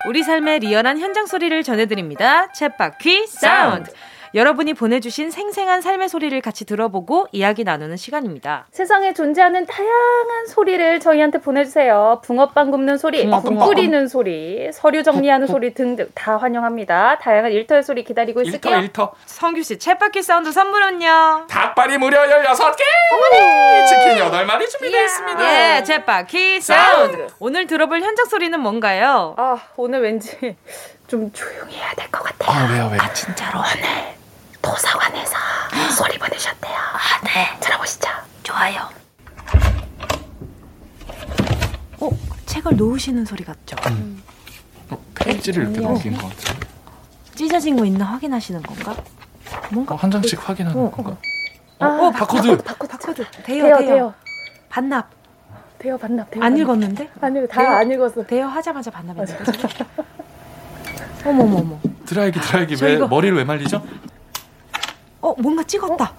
우리 삶의 리얼한 현장 소리를 전해드립니다. 챗바퀴 사운드. 여러분이 보내주신 생생한 삶의 소리를 같이 들어보고 이야기 나누는 시간입니다. 세상에 존재하는 다양한 소리를 저희한테 보내주세요. 붕어빵 굽는 소리, 붕어빵. 국 끓이는 소리, 서류 정리하는 소리 등등 다 환영합니다. 다양한 일터의 소리 기다리고 있을게요. 1터 1터 성규 씨, 쳇바퀴 사운드 선물은요? 닭발이 무려 16개 어머니 치킨 8마리 준비되어 있습니다 예, 쳇바퀴 사운드. 오늘 들어볼 현장 소리는 뭔가요? 아, 오늘 왠지 좀 조용히 해야 될 것 같아요. 아 왜요 왜요 진짜로 오늘 도서관에서 소리 보내셨대요. 아, 네. 들어보시죠. 좋아요. 어, 책을 놓으시는 소리 같죠? 어, 페이지를 이렇게 넘긴 것 같아요 찢어진 거 있나 확인하시는 건가? 뭔가 어, 한 장씩 확인하는 어, 건가? 아, 어, 바코드 바코드, 바코드 돼요, 대여 대여 돼요. 반납 돼요, 반납, 돼요. 안 반납. 읽었는데? 돼요? 다안 읽었어. 대여 하자마자 반납했는데 어머머머 드라이기 드라이기 저왜 이거- 머리를 왜 말리죠? 어 뭔가 찍었다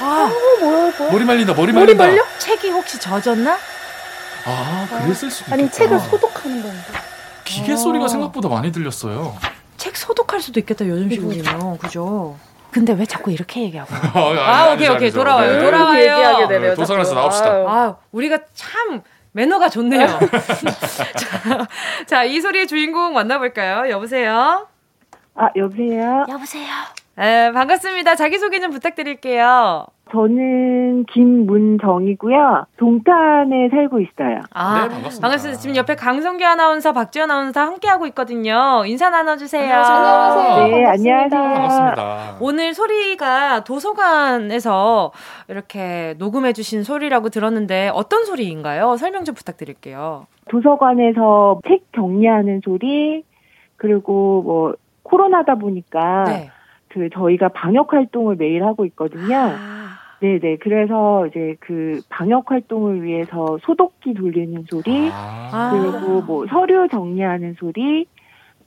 아 어, 뭐야, 뭐야? 머리 말린다 머리 머리 말린다 말려? 책이 혹시 젖었나? 아 그랬을 수도 아니, 있겠다 책을 소독하는 건데. 기계 아. 소리가 생각보다 많이 들렸어요 책 소독할 수도 있겠다 요즘 식으로면 그죠? 근데 왜 자꾸 이렇게 얘기하고 아, 오케이, 오케이. 돌아와요. 네. 돌아와요. 얘기하게 되네요. 도서관에서 자꾸. 나옵시다. 아유. 아, 우리가 참 매너가 좋네요. 자, 자, 이 소리의 주인공 만나볼까요? 여보세요? 아, 여보세요? 여보세요. 네, 반갑습니다. 자기소개 좀 부탁드릴게요. 저는 김문정이고요. 동탄에 살고 있어요. 아, 네, 반갑습니다. 지금 옆에 강성규 아나운서, 박지연 아나운서 함께하고 있거든요. 인사 나눠주세요. 안녕하세요. 네, 반갑습니다. 안녕하세요. 반갑습니다 오늘 소리가 도서관에서 이렇게 녹음해주신 소리라고 들었는데 어떤 소리인가요? 설명 좀 부탁드릴게요. 도서관에서 책 정리하는 소리, 그리고 뭐, 코로나다 보니까, 네. 그, 저희가 방역 활동을 매일 하고 있거든요. 아, 네네. 그래서 이제 그 방역 활동을 위해서 소독기 돌리는 소리, 아, 그리고 뭐 서류 정리하는 소리,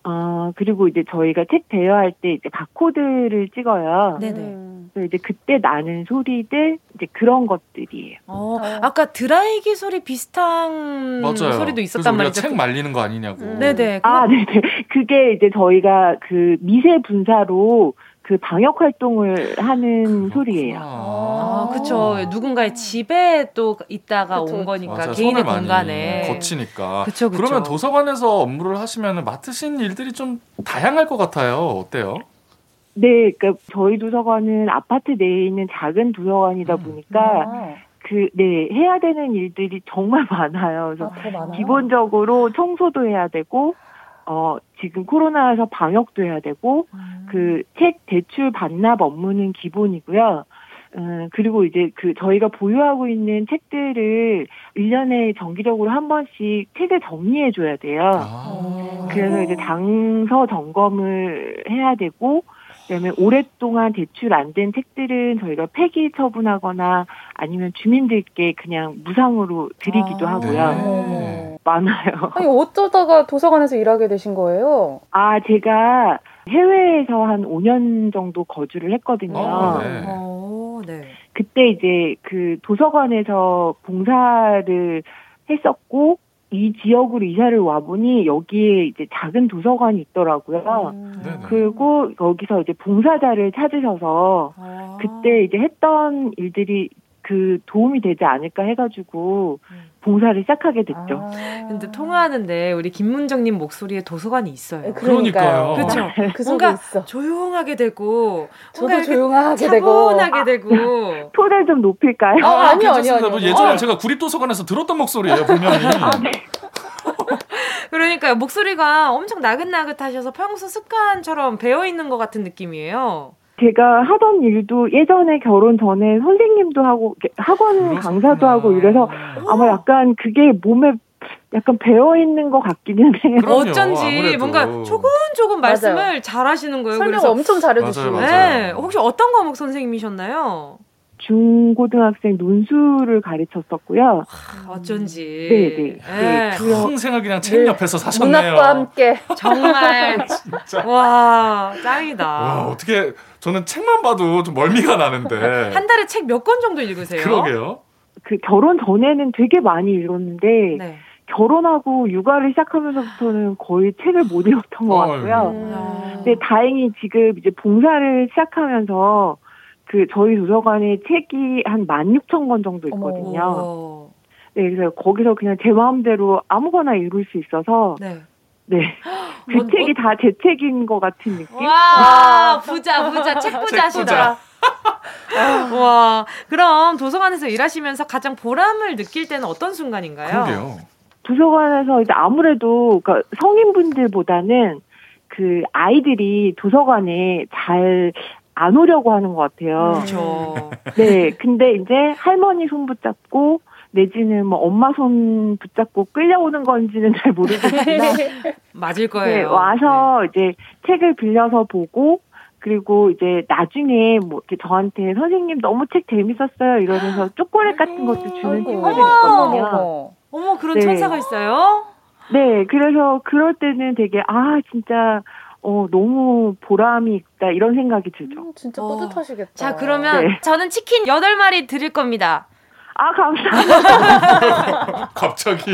어, 그리고 이제 저희가 책 대여할 때 이제 바코드를 찍어요. 네네. 음. 그래서 이제 그때 나는 소리들, 이제 그런 것들이에요. 어, 아까 드라이기 소리 비슷한 맞아요 소리도 있었단 말이죠. 책 말리는 거 아니냐고 음. 네네. 아, 네네. 그게 이제 저희가 그 미세 분사로 그 방역 활동을 하는 소리예요. 아, 그쵸. 누군가의 집에 또 있다가 그쵸, 온. 거니까 맞아요. 개인의 손을 공간에. 많이 거치니까. 그쵸, 그쵸. 그러면 도서관에서 업무를 하시면 맡으신 일들이 좀 다양할 것 같아요. 어때요? 네, 그러니까 저희 도서관은 아파트 내에 있는 작은 도서관이다 음. 보니까 아, 그, 네, 해야 되는 일들이 정말 많아요. 그래서 아, 더 많아요. 기본적으로 청소도 해야 되고, 어, 지금 코로나여서 방역도 해야 되고, 음. 그책 대출 반납 업무는 기본이고요. 음, 그리고 이제 그 저희가 보유하고 있는 책들을 1년에 정기적으로 한 번씩 책을 정리해 줘야 돼요. 아. 그래서 이제 장서 점검을 해야 되고, 그다음에 오랫동안 대출 안된 책들은 저희가 폐기 처분하거나 아니면 주민들께 그냥 무상으로 드리기도 아, 하고요. 네. 많아요. 아니, 어쩌다가 도서관에서 일하게 되신 거예요? 아, 제가 해외에서 한 5년 정도 거주를 했거든요. 아, 네. 어, 네. 그때 이제 그 도서관에서 봉사를 했었고, 이 지역으로 이사를 와보니 여기에 이제 작은 도서관이 있더라고요. 음. 그리고 여기서 이제 봉사자를 찾으셔서 아. 그때 이제 했던 일들이 그 도움이 되지 않을까 해가지고 음. 봉사를 시작하게 됐죠. 아. 근데 통화하는데 우리 김문정님 목소리에 도서관이 있어요. 네, 그러니까요. 그렇죠. 그 속에 뭔가 있어. 조용하게 되고 뭔가 조용하게 되고. 차분하게 되고 톤을 좀 높일까요? 아, 아니요, 아니요. 아니요. 뭐 예전에 어. 제가 구립 도서관에서 들었던 목소리예요, 분명히. 그러니까 목소리가 엄청 나긋나긋하셔서 평소 습관처럼 배어 있는 것 같은 느낌이에요. 제가 하던 일도 예전에 결혼 전에 선생님도 하고 학원 강사도 하고 이래서 아마 약간 그게 몸에 약간 배어 있는 것 같기는 해요. 그럼요, 어쩐지 아무래도. 뭔가 조곤조곤 맞아요. 말씀을 잘 하시는 거예요. 설명 그래서 엄청 잘해주시고. 네, 혹시 어떤 과목 선생님이셨나요? 중고등학생 논술을 가르쳤었고요. 어쩐지. 네, 네. 네. 평생을 그냥 책 네. 옆에서 사셨네요. 문학과 함께. 정말 와 짱이다. 와, 어떻게 저는 책만 봐도 좀 멀미가 나는데. 한 달에 책 몇 권 정도 읽으세요? 그러게요. 그 결혼 전에는 되게 많이 읽었는데 네. 결혼하고 육아를 시작하면서부터는 거의 책을 못 읽었던 것 같고요. 음. 근데 다행히 지금 이제 봉사를 시작하면서 그 저희 도서관에 책이 한 16,000권 정도 있거든요. 어. 네, 그래서 거기서 그냥 제 마음대로 아무거나 읽을 수 있어서 네. 네. 그 뭐, 책이 다제 책인 것 같은 느낌? 와, 부자, 부자, 책 부자시다. 와, 그럼 도서관에서 일하시면서 가장 보람을 느낄 때는 어떤 순간인가요? 그러게요. 도서관에서 이제 아무래도 그러니까 성인분들보다는 그 아이들이 도서관에 잘 안 오려고 하는 것 같아요. 그렇죠. 네, 근데 이제 할머니 손 붙잡고 내지는 뭐 엄마 손 붙잡고 끌려오는 건지는 잘 모르겠지만 맞을 네, 거예요. 와서 이제 책을 빌려서 보고 그리고 이제 나중에 뭐 이렇게 저한테 선생님 너무 책 재밌었어요 이러면서 초콜릿 같은 것도 주는 친구들이 있거든요. 어머. 어머, 그런 네. 천사가 있어요? 네, 그래서 그럴 때는 되게 아 진짜 어 너무 보람이 있다 이런 생각이 들죠. 음, 진짜 어. 뿌듯하시겠다. 자, 그러면 네. 저는 치킨 8마리 드릴 겁니다. 아 감사합니다. 갑자기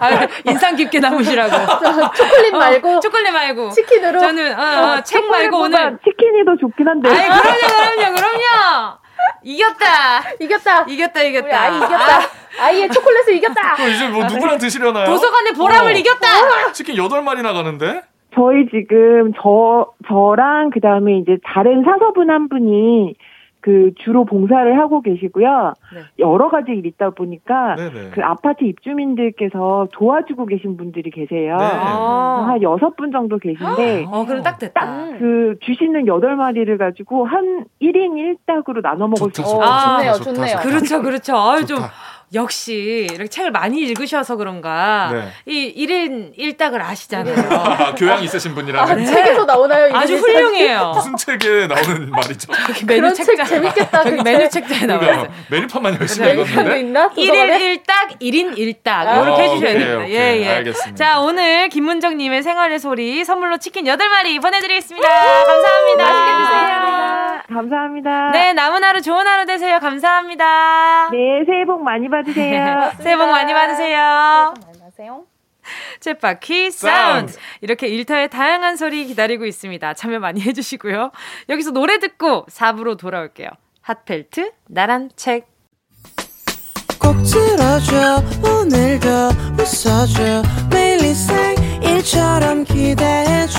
아, 인상 깊게 남으시라고. 초콜릿 말고 어, 초콜릿 말고. 치킨으로. 저는 어, 어, 책 말고 오늘 치킨이 더 좋긴 한데. 아이 그럼요 그럼요 그럼요 이겼다 이겼다. 이겼다 이겼다 우리 아이 이겼다. 아이의 초콜릿을 이겼다. 그럼 이제 뭐 누구랑 드시려나요? 도서관의 보람을 어. 이겼다 치킨 8마리 나 가는데? 저희 지금 저 저랑 그다음에 이제 다른 사서분 한 분이 그 주로 봉사를 하고 계시고요. 네. 여러 가지 일 있다 보니까 네네. 그 아파트 입주민들께서 도와주고 계신 분들이 계세요. 네. 어, 한 여섯 분 정도 계신데 어 그럼 딱 됐다 음. 그 주시는 여덟 마리를 가지고 한 1인 1닭으로 나눠 먹을 수 좋다, 있어요. 아, 좋네요, 좋다, 좋네요. 좋다. 그렇죠 그렇죠 아유 좀 좋다. 역시 이렇게 책을 많이 읽으셔서 그런가 네. 이 1인 1딱을 아시잖아요 아, 교양 있으신 분이라 네. 책에서 나오나요? 아주? 훌륭해요 무슨 책에 나오는 말이죠? 메뉴 책 책자 재밌겠다. 그 메뉴 책. 책자에 나와요 그러니까 메뉴판만 열심히 네. 읽었는데 있나? 1일 도서관에? 1딱, 1인 1딱. 아, 이렇게 해주셔야 오케이, 됩니다. 예, 예. 알겠습니다. 자, 오늘 김문정님의 생활의 소리 선물로 치킨 8 마리 보내드리겠습니다. 감사합니다. 맛있게 드세요. 감사합니다. 네, 남은 하루 좋은 하루 되세요. 감사합니다. 네, 새해 복 많이 받으세요. 새해 복 많이 받으세요. 챗바퀴 사운드. 이렇게 일터의 다양한 소리 기다리고 있습니다. 참여 많이 해주시고요. 여기서 노래 듣고 4부로 돌아올게요. 핫펠트, 나란 책. 꼭 들어줘 오늘도 웃어줘 매일 일상일처럼 기대해줘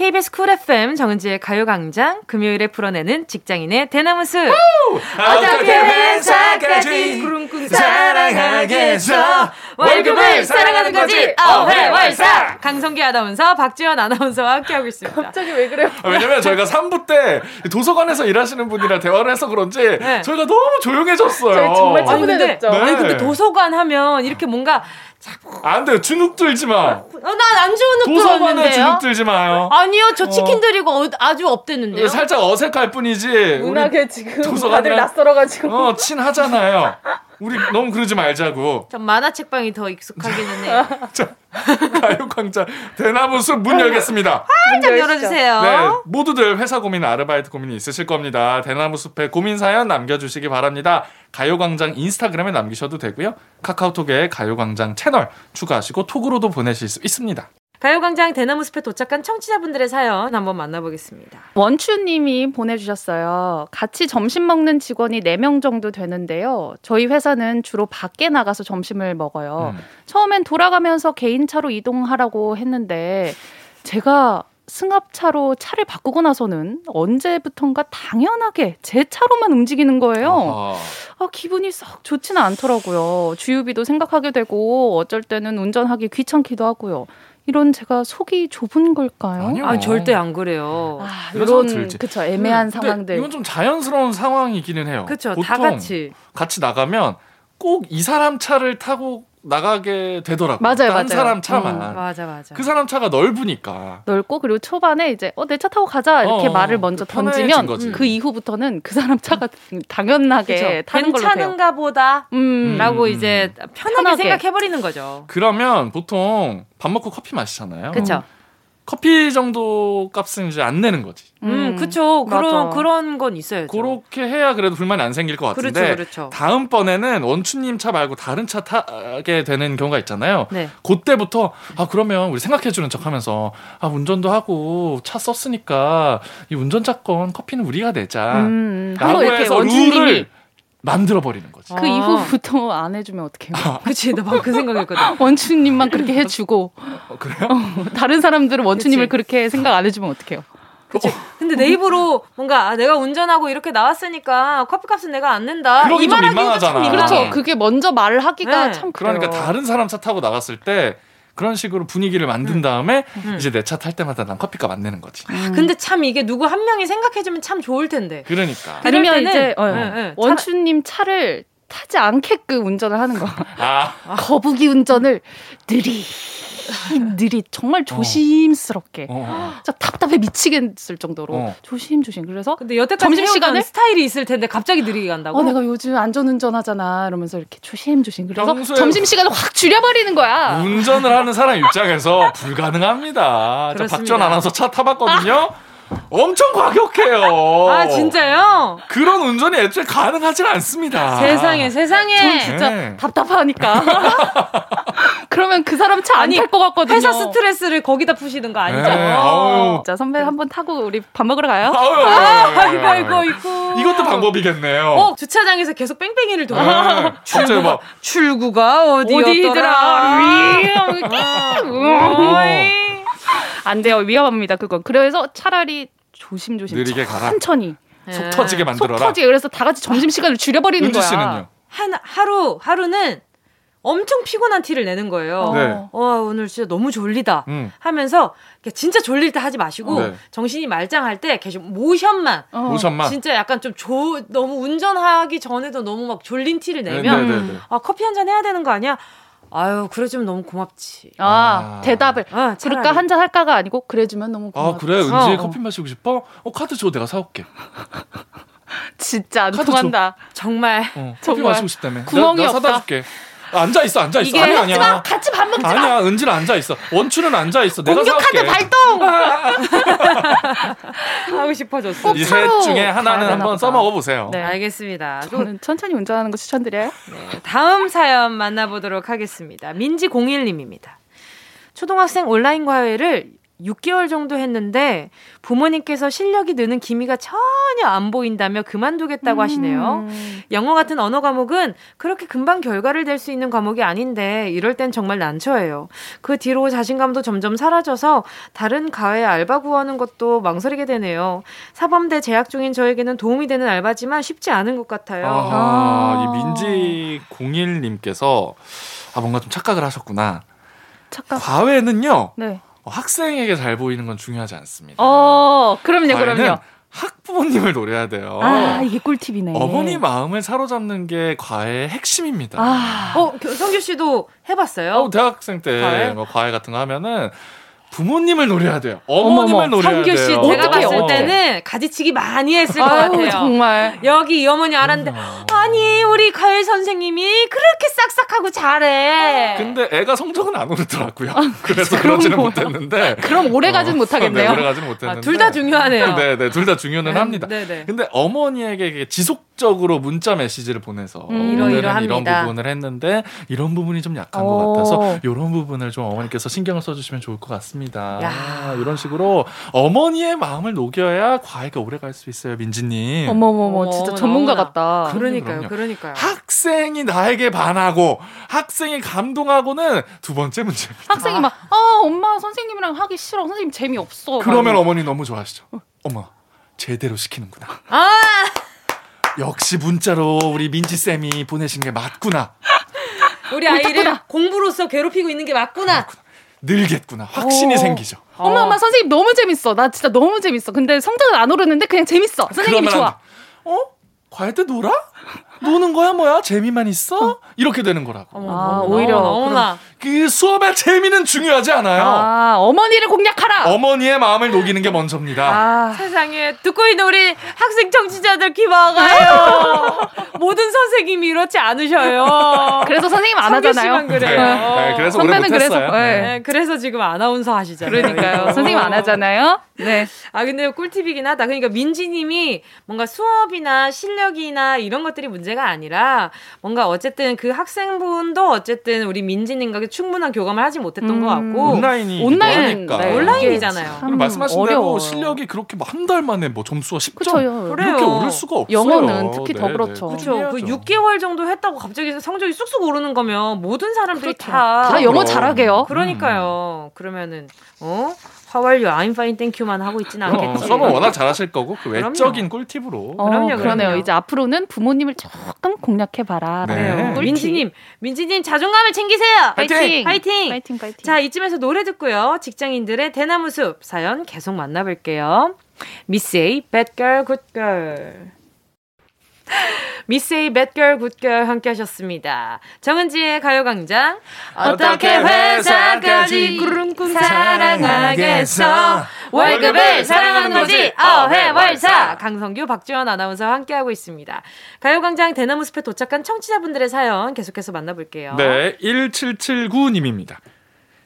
KBS 쿨 FM 정은지의 가요광장 금요일에 풀어내는 직장인의 대나무 숲 어떻게 회사까지 사랑하겠어 월급을 사랑하는 거지 어회월사 강성기 아나운서 박지원 아나운서와 함께하고 있습니다 갑자기 왜 그래요? 아, 왜냐면 저희가 3부 때 도서관에서 일하시는 분이랑 대화를 해서 그런지 네. 저희가 너무 조용해졌어요. 저희 정말 아니 근데, 차분해졌죠. 네. 아니 근데 도서관 하면 이렇게 뭔가 안 돼요. 주눅 들지 마. 어, 난안 좋은 도서관에 주눅 들지 마요. 아니요 저 치킨 드리고 어, 아주 업됐는데요 살짝 어색할 뿐이지. 문학에 지금 다들 낯설어가지고. 어, 친하잖아요. 우리 너무 그러지 말자고. 전 만화책방이 더 익숙하기는 해요 자, 가요광장 대나무 숲 문 열겠습니다. 살짝 열어주세요 네, 모두들 회사 고민, 아르바이트 고민이 있으실 겁니다. 대나무 숲에 고민 사연 남겨주시기 바랍니다. 가요광장 인스타그램에 남기셔도 되고요. 카카오톡에 가요광장 채널 추가하시고 톡으로도 보내실 수 있습니다. 가요광장 대나무 숲에 도착한 청취자분들의 사연 한번 만나보겠습니다 원추님이 보내주셨어요. 같이 점심 먹는 직원이 4명 정도 되는데요. 저희 회사는 주로 밖에 나가서 점심을 먹어요. 음. 처음엔 돌아가면서 개인차로 이동하라고 했는데 제가 승합차로 차를 바꾸고 나서는 언제부턴가 당연하게 제 차로만 움직이는 거예요. 아, 기분이 썩 좋지는 않더라고요. 주유비도 생각하게 되고 어쩔 때는 운전하기 귀찮기도 하고요. 이런 제가 속이 좁은 걸까요? 아니요. 아 절대 안 그래요 아, 이런 들지. 그쵸 애매한 근데 상황들. 이건 좀 자연스러운 상황이기는 해요. 그쵸 다 같이 같이 나가면 꼭 이 사람 차를 타고 나가게 되더라고요. 맞아요, 한 맞아요. 사람 차만. 음, 맞아 맞아. 그 사람 차가 넓으니까. 넓고 그리고 초반에 이제 어 내 차 타고 가자 이렇게 어, 말을 먼저 편해진 던지면 거지. 그 이후부터는 그 사람 차가 당연하게 그쵸. 타는 걸로 돼요. 괜찮은가 보다. 음. 라고 음. 이제 편하게, 편하게. 생각해버리는 거죠. 그러면 보통 밥 먹고 커피 마시잖아요. 그쵸. 커피 정도 값은 이제 안 내는 거지. 음, 그쵸. 그런, 맞아. 그런 건 있어요. 그렇게 해야 그래도 불만이 안 생길 것 같은데 그렇죠, 그렇죠. 다음 번에는 원추님 차 말고 다른 차 타게 되는 경우가 있잖아요. 네. 그때부터 아 그러면 우리 생각해주는 척하면서 아 운전도 하고 차 썼으니까 이 운전자 건 커피는 우리가 내자. 음, 라고 한번 이렇게 해서 룰을 만들어 버리는 거지. 그 이후부터 안 해주면 어떡해요? 그치, 나 방금 그 생각했거든. 원추님만 그렇게 해주고 어, 그래요? 다른 사람들은 원추님을 그치. 그렇게 생각 안 해주면 어떡해요? 근데 내 입으로 뭔가 아, 내가 운전하고 이렇게 나왔으니까 커피값은 내가 안 낸다. 그러기 이 민망하잖아. 참 민망해. 그렇죠. 그게 먼저 말을 하기가 네. 참 그래요. 그러니까 다른 사람 차 타고 나갔을 때 그런 식으로 분위기를 만든 다음에 음. 이제 내 차 탈 때마다 난 커피값 안 내는 거지. 근데 참 이게 누구 한 명이 생각해주면 참 좋을 텐데. 그러니까. 아니면 이제 어, 네, 네. 원추님 차를 타지 않게끔 운전을 하는 거. 아, 거북이 운전을 느리 느리 정말 조심스럽게. 어. 진짜 답답해 미치겠을 정도로 어. 조심 조심. 그래서 근데 여태까지 점심 시간에? 스타일이 있을 텐데 갑자기 느리게 간다고? 어 내가 요즘 안전운전 하잖아 이러면서 이렇게 조심 조심. 그래서 점심 시간을 확 줄여버리는 거야. 운전을 하는 사람 입장에서 불가능합니다. 박전 아나운서 차 타봤거든요. 엄청 과격해요. 아 진짜요? 그런 운전이 애초에 가능하지 않습니다. 세상에 세상에. 전 진짜 네. 답답하니까. 그러면 그 사람 차안 아니, 탈것 같거든요. 회사 스트레스를 거기다 푸시는 거 아니죠? 네, 아유. 자 선배 한번 타고 우리 밥 먹으러 가요. 아유, 아, 아유, 아유. 이거 이거. 이것도 방법이겠네요. 어 주차장에서 계속 뺑뺑이를 돌아. 네. 갑자기 막 출구가 어디더라? 어디였더라? 안 돼요. 위험합니다. 그건. 그래서 차라리 조심조심 느리게 가라. 천천히 속 네. 터지게 속 만들어라. 터지게 그래서 다 같이 점심 시간을 줄여버리는 거야. 씨는요? 한 하루 하루는 엄청 피곤한 티를 내는 거예요. 네. 와 오늘 진짜 너무 졸리다. 음. 하면서 진짜 졸릴 때 하지 마시고 네. 정신이 말짱할 때 계속 모션만 어. 모션만. 진짜 약간 좀 조, 너무 운전하기 전에도 너무 막 졸린 티를 네, 내면 네, 네, 네. 아 커피 한 잔 해야 되는 거 아니야? 아유 그래주면 너무 고맙지. 아, 아. 대답을 아. 그럴까 한잔 할까가 아니고 그래주면 너무 고맙다. 아 그래 은지 어. 커피 마시고 싶어? 어 카드 줘 내가 사올게. 진짜 안 통한다. 정말 어, 커피 정말 마시고 싶다며. 구멍이 내가, 내가 사다 없다. 줄게. 아, 앉아 있어 앉아 있어. 이게 아니. 아니야. 같이 밥 먹자. 아니야 은지는 앉아 있어. 원추는 앉아 있어. 내가 공격카드 사올게. 발동. 하고 싶어졌어. 이셋 차로 중에 하나는 한번 써먹어 보세요. 네. 알겠습니다. 또 저는 천천히 운전하는 거 추천드려요. 다음 사연 만나보도록 하겠습니다. 민지01님입니다. 초등학생 온라인 과외를 6개월 정도 했는데 부모님께서 실력이 느는 기미가 전혀 안 보인다며 그만두겠다고 하시네요. 음. 영어 같은 언어 과목은 그렇게 금방 결과를 낼 수 있는 과목이 아닌데 이럴 땐 정말 난처해요. 그 뒤로 자신감도 점점 사라져서 다른 과외 알바 구하는 것도 망설이게 되네요. 사범대 재학 중인 저에게는 도움이 되는 알바지만 쉽지 않은 것 같아요. 아. 이 민지 01님께서 아 뭔가 좀 착각을 하셨구나. 착각. 과외는요 네. 어, 학생에게 잘 보이는 건 중요하지 않습니다. 어, 그럼요, 그럼요. 학부모님을 노려야 돼요. 아, 이게 꿀팁이네. 어머니 마음을 사로잡는 게 과외의 핵심입니다. 아, 어, 교- 성규 씨도 해봤어요? 어, 대학생 때 과외? 뭐 과외 같은 거 하면은 부모님을 노려야 돼요. 어머님을 어머머, 노려야 성규 씨 돼요. 제가 봤을. 때는 가지치기 많이 했을 것 아유, 같아요. 정말. 여기 이 어머니 알았는데 아니 우리 과외 선생님이 그렇게 싹싹하고 잘해. 근데 애가 성적은 안 오르더라고요. 그래서 그럼 그러지는 뭐. 못했는데. 그럼 오래 가진 못하겠네요. 네, 오래 가지는 못했는데. 아, 둘다 중요하네요. 네, 네, 둘 다 중요는 합니다. 네 네. 근데 어머니에게 지속적으로 문자 메시지를 보내서 음. 오늘은. 이런 부분을 했는데 이런 부분이 좀 약한 것 오. 같아서 이런 부분을 좀 어머니께서 신경을 써주시면 좋을 것 같습니다. 야. 이런 식으로 어머니의 마음을 녹여야 과외가 오래 갈 수 있어요, 민지님. 어머머머, 어머, 진짜 어머나, 전문가 어머나. 같다. 그러니까요, 그럼요. 그러니까요. 학생이 나에게 반하고 학생이 감동하고는 두 번째 문제입니다. 학생이 막, 아, 엄마 선생님이랑 하기 싫어. 선생님 재미없어. 그러면 막 어머니 너무 좋아하시죠. 어머, 제대로 시키는구나. 아 역시 문자로 우리 민지 쌤이 보내신 게 맞구나. 우리 아이를 공부로서 괴롭히고 있는 게 맞구나. 늘겠구나. 확신이 어. 생기죠. 엄마, 엄마, 선생님 너무 재밌어. 나 진짜 너무 재밌어. 근데 성적은 안 오르는데 그냥 재밌어. 선생님이 그러면 좋아. 어? 과외 때 놀아? 노는 거야 뭐야? 재미만 있어? 이렇게 되는 거라고. 아, 오히려 너무나. 그 수업의 재미는 중요하지 않아요. 아, 어머니를 공략하라. 어머니의 마음을 녹이는 게 먼저입니다. 아, 세상에 듣고 있는 우리 학생 청취자들 귀 막아요. 모든 선생님이 이렇지 않으셔요. 그래서 선생님 안 하잖아요. 그래요. 네, 네, 그래서 선배는 그래서. 네. 네, 그래서 지금 아나운서 하시잖아요. 그러니까요. 선생님 안 하잖아요. 네. 아 근데 꿀팁이긴 하다. 그러니까 민지님이 뭔가 수업이나 실력이나 이런 것 들이 문제가 아니라 뭔가 어쨌든 그 학생분도 어쨌든 우리 민지님과 충분한 교감을 하지 못했던 음. 것 같고 온라인이 온라인, 그러니까. 네. 온라인이잖아요. 참 말씀하신 어려워요. 대로 실력이 그렇게 한달 만에 뭐 점수가 10점 그쵸. 그래요. 이렇게 오를 수가 없어요. 영어는 특히 더 네, 그렇죠. 네. 그렇죠. 그 해야죠. 6개월 정도 했다고 갑자기 성적이 쑥쑥 오르는 거면 모든 사람들이 그렇죠. 다 다 영어. 잘하게요. 그러니까요. 그러면은 어 fine thank you만 하고 있지는 어, 않겠지. 수업은 워낙 잘하실 거고 그 그럼요. 외적인 꿀팁으로 어, 그럼요, 그러네요. 그럼요. 이제 앞으로는 부모님을 조금 공략해 봐라. 네. 그래요. 꿀팁. 민지님, 민지님 자존감을 챙기세요. 파이팅! 파이팅! 파이팅, 파이팅. 자, 이쯤에서 노래 듣고요. 직장인들의 대나무 숲 사연 계속 만나볼게요. 미스 A, Bad Girl, Good Girl. Girl, Good Girl 함께 하셨습니다. 정은지의 가요광장. 어떻게 회사까지 꾸rum꾸rum 사랑하겠어. 월급을 사랑하는 거지 어회월사 강성규 박지원 아나운서와 함께하고 있습니다 가요광장 대나무 숲에 도착한 청취자분들의 사연 계속해서 만나볼게요 네, 1779님입니다.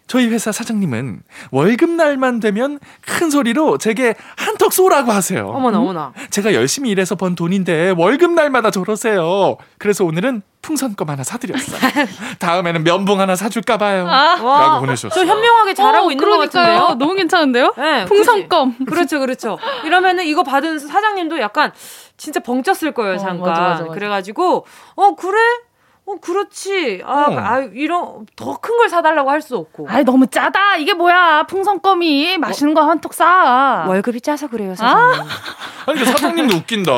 저희 회사 사장님은 월급 날만 되면 큰 소리로 제게 한턱 쏘라고 하세요. 어머나 어머나 제가 열심히 일해서 번 돈인데 월급 날마다 저러세요. 그래서 오늘은 풍선껌 하나 사드렸어요. 다음에는 면봉 하나 사줄까 봐요. 아, 와, 라고 보내주셨어요. 저 현명하게 잘하고 어, 있는 것 그러니까요. 같은데요 너무 괜찮은데요? 네, 풍선껌. 그렇죠 그렇죠 이러면은 이거 받은 사장님도 약간 진짜 벙쪘을 거예요 어, 잠깐 맞아, 맞아, 맞아. 그래가지고 어 그래 어 그렇지 아, 어. 아 이런 더 큰 걸 사달라고 할 수 없고 아이, 너무 짜다. 이게 뭐야. 풍선껌이 맛있는 거 한턱 싸. 월급이 짜서 그래요 사장님 아니, 그 사장님도 웃긴다.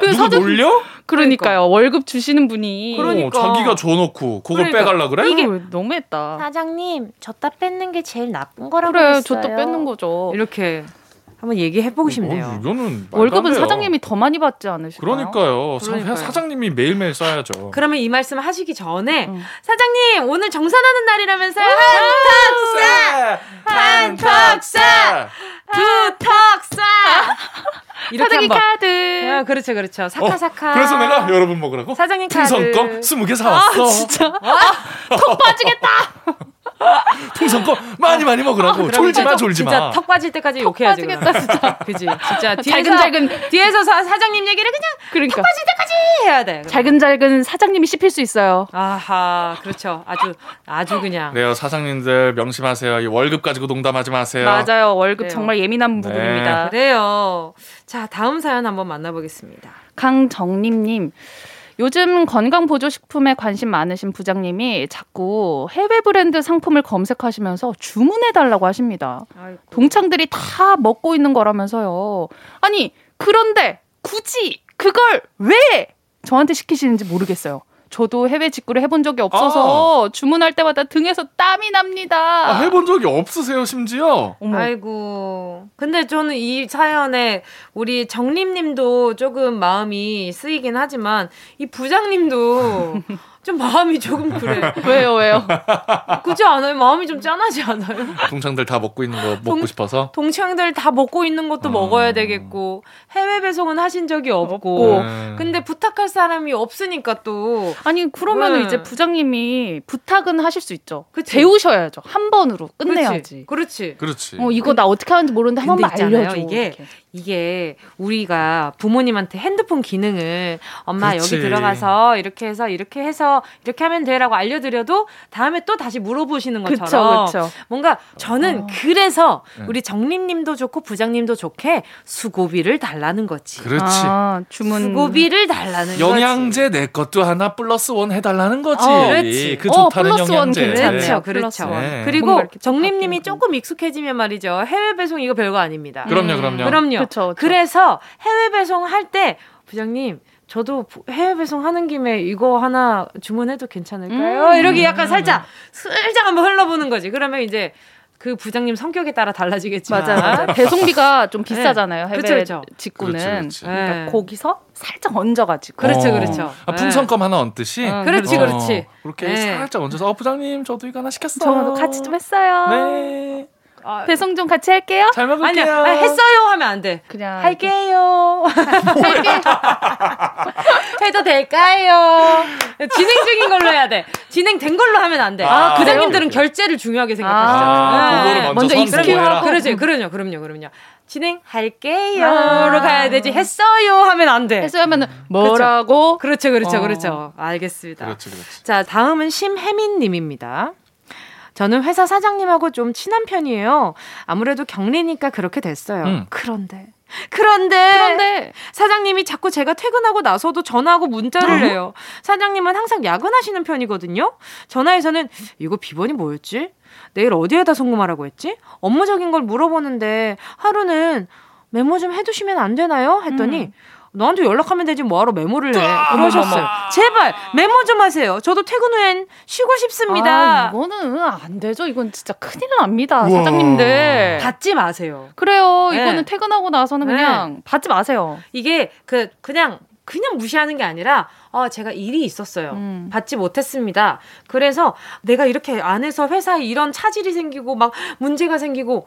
그 사장- 놀려? 그러니까요. 월급 주시는 분이. 그러니까. 어, 자기가 줘놓고 그걸 그러니까. 빼갈라 그래? 이게 너무했다. 사장님, 줬다 뺏는 게 제일 나쁜 거라고 그래, 했어요. 줬다 뺏는 거죠. 이렇게 한번 얘기해 보고 싶네요 어, 이거는 월급은. 사장님이 더 많이 받지 않으실까요? 그러니까요. 사- 그러니까요. 사 장님이 매일매일 써야죠. 그러면 이 말씀 하시기 전에 음. 사장님 오늘 정산하는 날이라면서요 한턱 쏴 두턱 쏴 이렇게 사장님 한번 카드. 아, 그렇죠 그렇죠 사카 어, 사카 그래서 내가 여러분 먹으라고 사장님 카드 풍선껌 20개 사왔어. 진짜. 턱 빠지겠다. 풍선껌 많이 많이 먹으라고. 그럼 졸지 마, 진짜 졸지 진짜 마. 턱 빠질 때까지 욕해야지 빠지겠다. 진짜. 그지 진짜 뒤에서 잘근잘근. 뒤에서 사, 사장님 얘기를 그냥 그러니까. 빠질 때까지 해야 돼 그러면. 잘근잘근 사장님이 씹힐 수 있어요. 아하 그렇죠 아주 아주 그냥 그래요, 사장님들 명심하세요. 이 월급 가지고 농담하지 마세요. 맞아요. 월급 그래요. 정말 예민한 네. 부분입니다. 그래요 자 다음 사연 한번 만나보겠습니다 강정림님. 요즘 건강 보조 식품에 관심 많으신 부장님이 자꾸 해외 브랜드 상품을 검색하시면서 주문해 달라고 하십니다. 아이고. 동창들이 다 먹고 있는 거라면서요. 아니, 그런데 굳이 그걸 왜 저한테 시키시는지 모르겠어요. 저도 해외 직구를 해본 적이 없어서 주문할 때마다 등에서 땀이 납니다. 아, 해본 적이 없으세요, 심지어? 어머. 아이고. 근데 저는 이 사연에 우리 정림님도 조금 마음이 쓰이긴 하지만 이 부장님도 좀 마음이 조금 그래. 왜요, 왜요? 그지 않아요? 마음이 좀 짠하지 않아요? 동창들 다 먹고 있는 거 먹고 동- 싶어서. 동창들 다 먹고 있는 것도 어. 먹어야 되겠고 해외 배송은 하신 적이 없고. 없고. 네. 근데 부탁할 사람이 없으니까 또 아니, 그러면 네. 이제 부장님이 부탁은 하실 수 있죠. 그치. 배우셔야죠. 한 번으로 끝내야지. 그렇지. 그렇지. 어, 이거 나 어떻게 하는지 모르는데 한 번만 알려줘. 이게 이렇게. 이게 우리가 부모님한테 핸드폰 기능을 엄마 그렇지. 여기 들어가서 이렇게 해서 이렇게 해서 이렇게 하면 돼라고 알려드려도 다음에 또 다시 물어보시는 그쵸, 것처럼 그쵸. 뭔가 저는 어. 그래서 네. 우리 정림님도 좋고 부장님도 좋게 수고비를 달라는 거지. 그렇지. 아, 주문. 수고비를 달라는 영양제 내 것도 하나 plus one 해달라는 거지. 어, 그렇지. 그 어, 좋다는 plus one 영양제. 괜찮네요. 그렇죠, 플러스 그렇죠. one. 네. 그리고 정림님이. 조금 익숙해지면 말이죠. 해외 배송 이거 별거 아닙니다. 그럼요, 그럼요. 그럼요. 그쵸, 그쵸. 그래서 해외 배송 할 때 부장님 저도 부- 해외 배송 하는 김에 이거 하나 주문해도 괜찮을까요? 음. 이렇게 약간 살짝 슬쩍 한번 흘려보는 거지. 그러면 이제 그 부장님 성격에 따라 달라지겠지만 맞아요, 맞아요. 배송비가 좀 비싸잖아요. 해외 그렇죠, 그렇죠. 직구는. 그렇죠, 그렇죠. 그러니까 네. 거기서 살짝 얹어가지고. 그렇죠, 어. 그렇죠. 아, 풍선껌 하나 얹듯이. 어, 그렇지, 어, 그렇지. 그렇게 네. 살짝 얹어서 어, 부장님 저도 이거 하나 시켰어요. 저도 같이 좀 했어요. 네. 아, 배송 좀 같이 할게요. 잘 먹을게요. 아니야, 아, 했어요 하면 안 돼. 그냥 할게요. 해도 될까요? 진행 중인 걸로 해야 돼. 진행된 걸로 하면 안 돼. 아, 부장님들은 결제를 중요하게 생각하시죠. 아, 그거를 먼저 먼저 선보고 익스큐 해라. 하고. 그러지, 그럼요, 그럼요, 그럼요. 진행할게요로 아. 가야 되지. 했어요 하면 안 돼. 했어요 하면은 뭐라고? 그렇죠, 그렇죠, 어. 그렇죠. 알겠습니다. 그렇지, 그렇지. 자, 다음은 심혜민 님입니다. 저는 회사 사장님하고 좀 친한 편이에요. 아무래도 격리니까 그렇게 됐어요. 음. 그런데, 그런데, 그런데 사장님이 자꾸 제가 퇴근하고 나서도 전화하고 문자를 어? 해요. 사장님은 항상 야근하시는 편이거든요. 전화에서는 이거 비번이 뭐였지? 내일 어디에다 송금하라고 했지? 업무적인 걸 물어보는데 하루는 메모 좀 해두시면 안 되나요? 했더니 음. 너한테 연락하면 되지 뭐하러 메모를 해 아, 그러셨어요. 제발 메모 좀 하세요. 저도 퇴근 후엔 쉬고 싶습니다. 아, 이거는 안 되죠. 이건 진짜 큰일 납니다. 우와. 사장님들. 받지 마세요. 그래요. 네. 이거는 퇴근하고 나서는 네. 그냥 받지 마세요. 이게 그 그냥 그냥 무시하는 게 아니라 아 제가 일이 있었어요. 음. 받지 못했습니다. 그래서 내가 이렇게 안에서 회사에 이런 차질이 생기고 막 문제가 생기고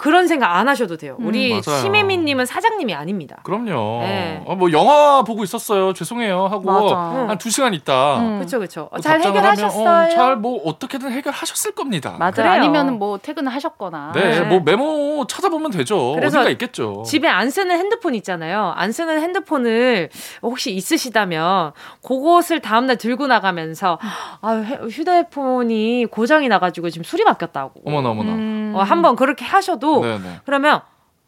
그런 생각 안 하셔도 돼요. 음. 우리 맞아요. 심혜민님은 사장님이 아닙니다. 그럼요. 네. 어, 뭐 영화 보고 있었어요. 죄송해요 하고. 한 두 시간 있다. 음. 그렇죠, 그렇죠. 뭐잘 해결하셨어요. 어, 잘뭐 어떻게든 해결하셨을 겁니다. 맞아요. 아니면은 뭐 퇴근을 하셨거나. 네, 네. 뭐 메모 찾아보면 되죠. 그래서 어디가 있겠죠. 집에 안 쓰는 핸드폰 있잖아요. 안 쓰는 핸드폰을 혹시 있으시다면 그것을 다음날 들고 나가면서 아 휴대폰이 고장이 나가지고 지금 술이 바뀌었다고. 어머나 어머나. 음. 어, 한번 그렇게 하셔도 네네. 그러면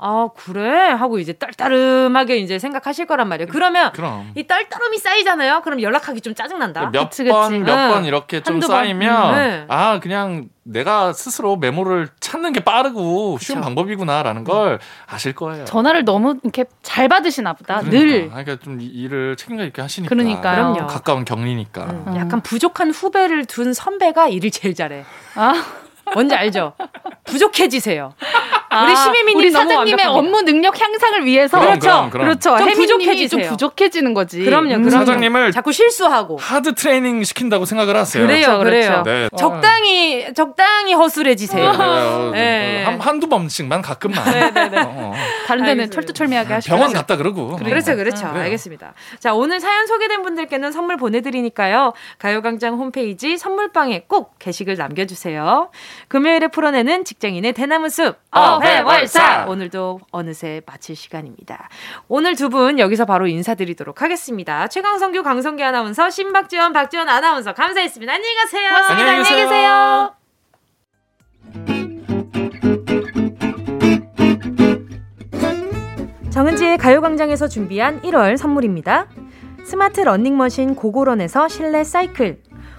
아 그래 하고 이제 떨떠름하게 이제 생각하실 거란 말이에요. 그러면 그럼. 이 떨떠름이 쌓이잖아요. 그럼 연락하기 좀 짜증 난다. 몇 그치, 번, 그치. 몇번 응. 이렇게 좀. 쌓이면, 네. 아, 그냥 내가 스스로 메모를 찾는 게 빠르고 쉬운 그쵸. 방법이구나라는 걸 아실 거예요. 전화를 너무 이렇게 잘 받으시나 보다. 그러니까. 늘. 그러니까 좀 이- 일을 책임감 있게 하시니까. 그러니까요. 그럼요. 가까운 격리니까. 음, 약간 부족한 후배를 둔 선배가 일을 제일 잘해. 아, 뭔지 알죠? 부족해지세요. 아, 우리 시미미님 우리 사장님의. 업무 능력 향상을 위해서 그럼, 그렇죠. 그럼, 그럼. 그렇죠. 좀 부족해지세요. 좀 부족해지는 거지. 그럼요, 음. 그럼요. 사장님을 자꾸 실수하고. 하드 트레이닝 시킨다고 생각을 하세요. 그래요, 그렇죠, 그래요. 그렇죠. 네. 적당히 적당히 허술해지세요. 네, 네. 한, 한두 번씩만 가끔만. 네네네. 어, 어. 다른 데는. 철두철미하게 하시고. 병원 갔다 그러고. 그렇죠, 그렇죠. 그래요. 알겠습니다. 자, 오늘 사연 소개된 분들께는 선물 보내드리니까요. 가요광장 홈페이지 선물방에 꼭 게시글 남겨주세요. 금요일에 풀어내는 직장인의 대나무 숲. 어 회월사! 오늘도 어느새 마칠 시간입니다. 오늘 두 분 여기서 바로 인사드리도록 하겠습니다. 최강성규, 강성기 아나운서, 신박지원, 박지원 아나운서 감사했습니다. 안녕히 가세요. 고맙습니다. 안녕히. 계세요. 정은지의 가요광장에서 준비한 1월 선물입니다. 스마트 러닝머신 고고런에서 실내 사이클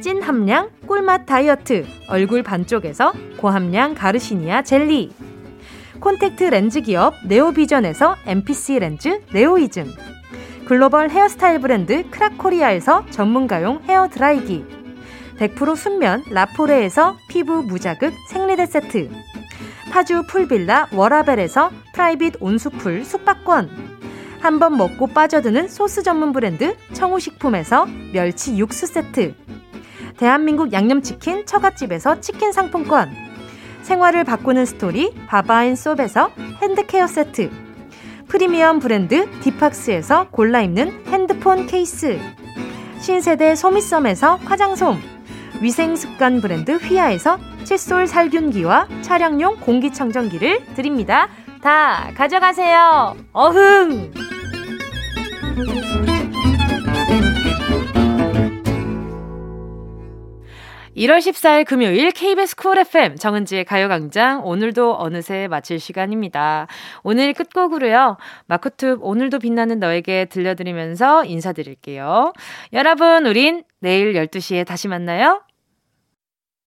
찐 함량 꿀맛 다이어트 얼굴 반쪽에서 고함량 가르시니아 젤리. 콘택트 렌즈 기업 네오비전에서 MPC 렌즈 네오이즘. 글로벌 헤어스타일 브랜드 크라코리아에서 전문가용 헤어 드라이기. 100% 순면 라포레에서 피부 무자극 생리대 세트. 파주 풀빌라 워라벨에서 private 온수풀 숙박권. 한번 먹고 빠져드는 소스 전문 브랜드 청우식품에서 멸치 육수 세트 대한민국 양념치킨 처갓집에서 치킨 상품권 생활을 바꾸는 스토리 바바앤솝에서 핸드케어 세트 프리미엄 브랜드 디팍스에서 골라 입는 핸드폰 케이스 신세대 소미썸에서 화장솜 위생습관 브랜드 휘하에서 칫솔 살균기와 차량용 공기청정기를 드립니다. 다 가져가세요. 어흥! 1월 14일 금요일 KBS 쿨 FM 정은지의 가요광장 오늘도 어느새 마칠 시간입니다. 오늘 끝곡으로요. 마크툽 오늘도 빛나는 너에게 들려드리면서 인사드릴게요. 여러분 우린 내일 12시에 다시 만나요.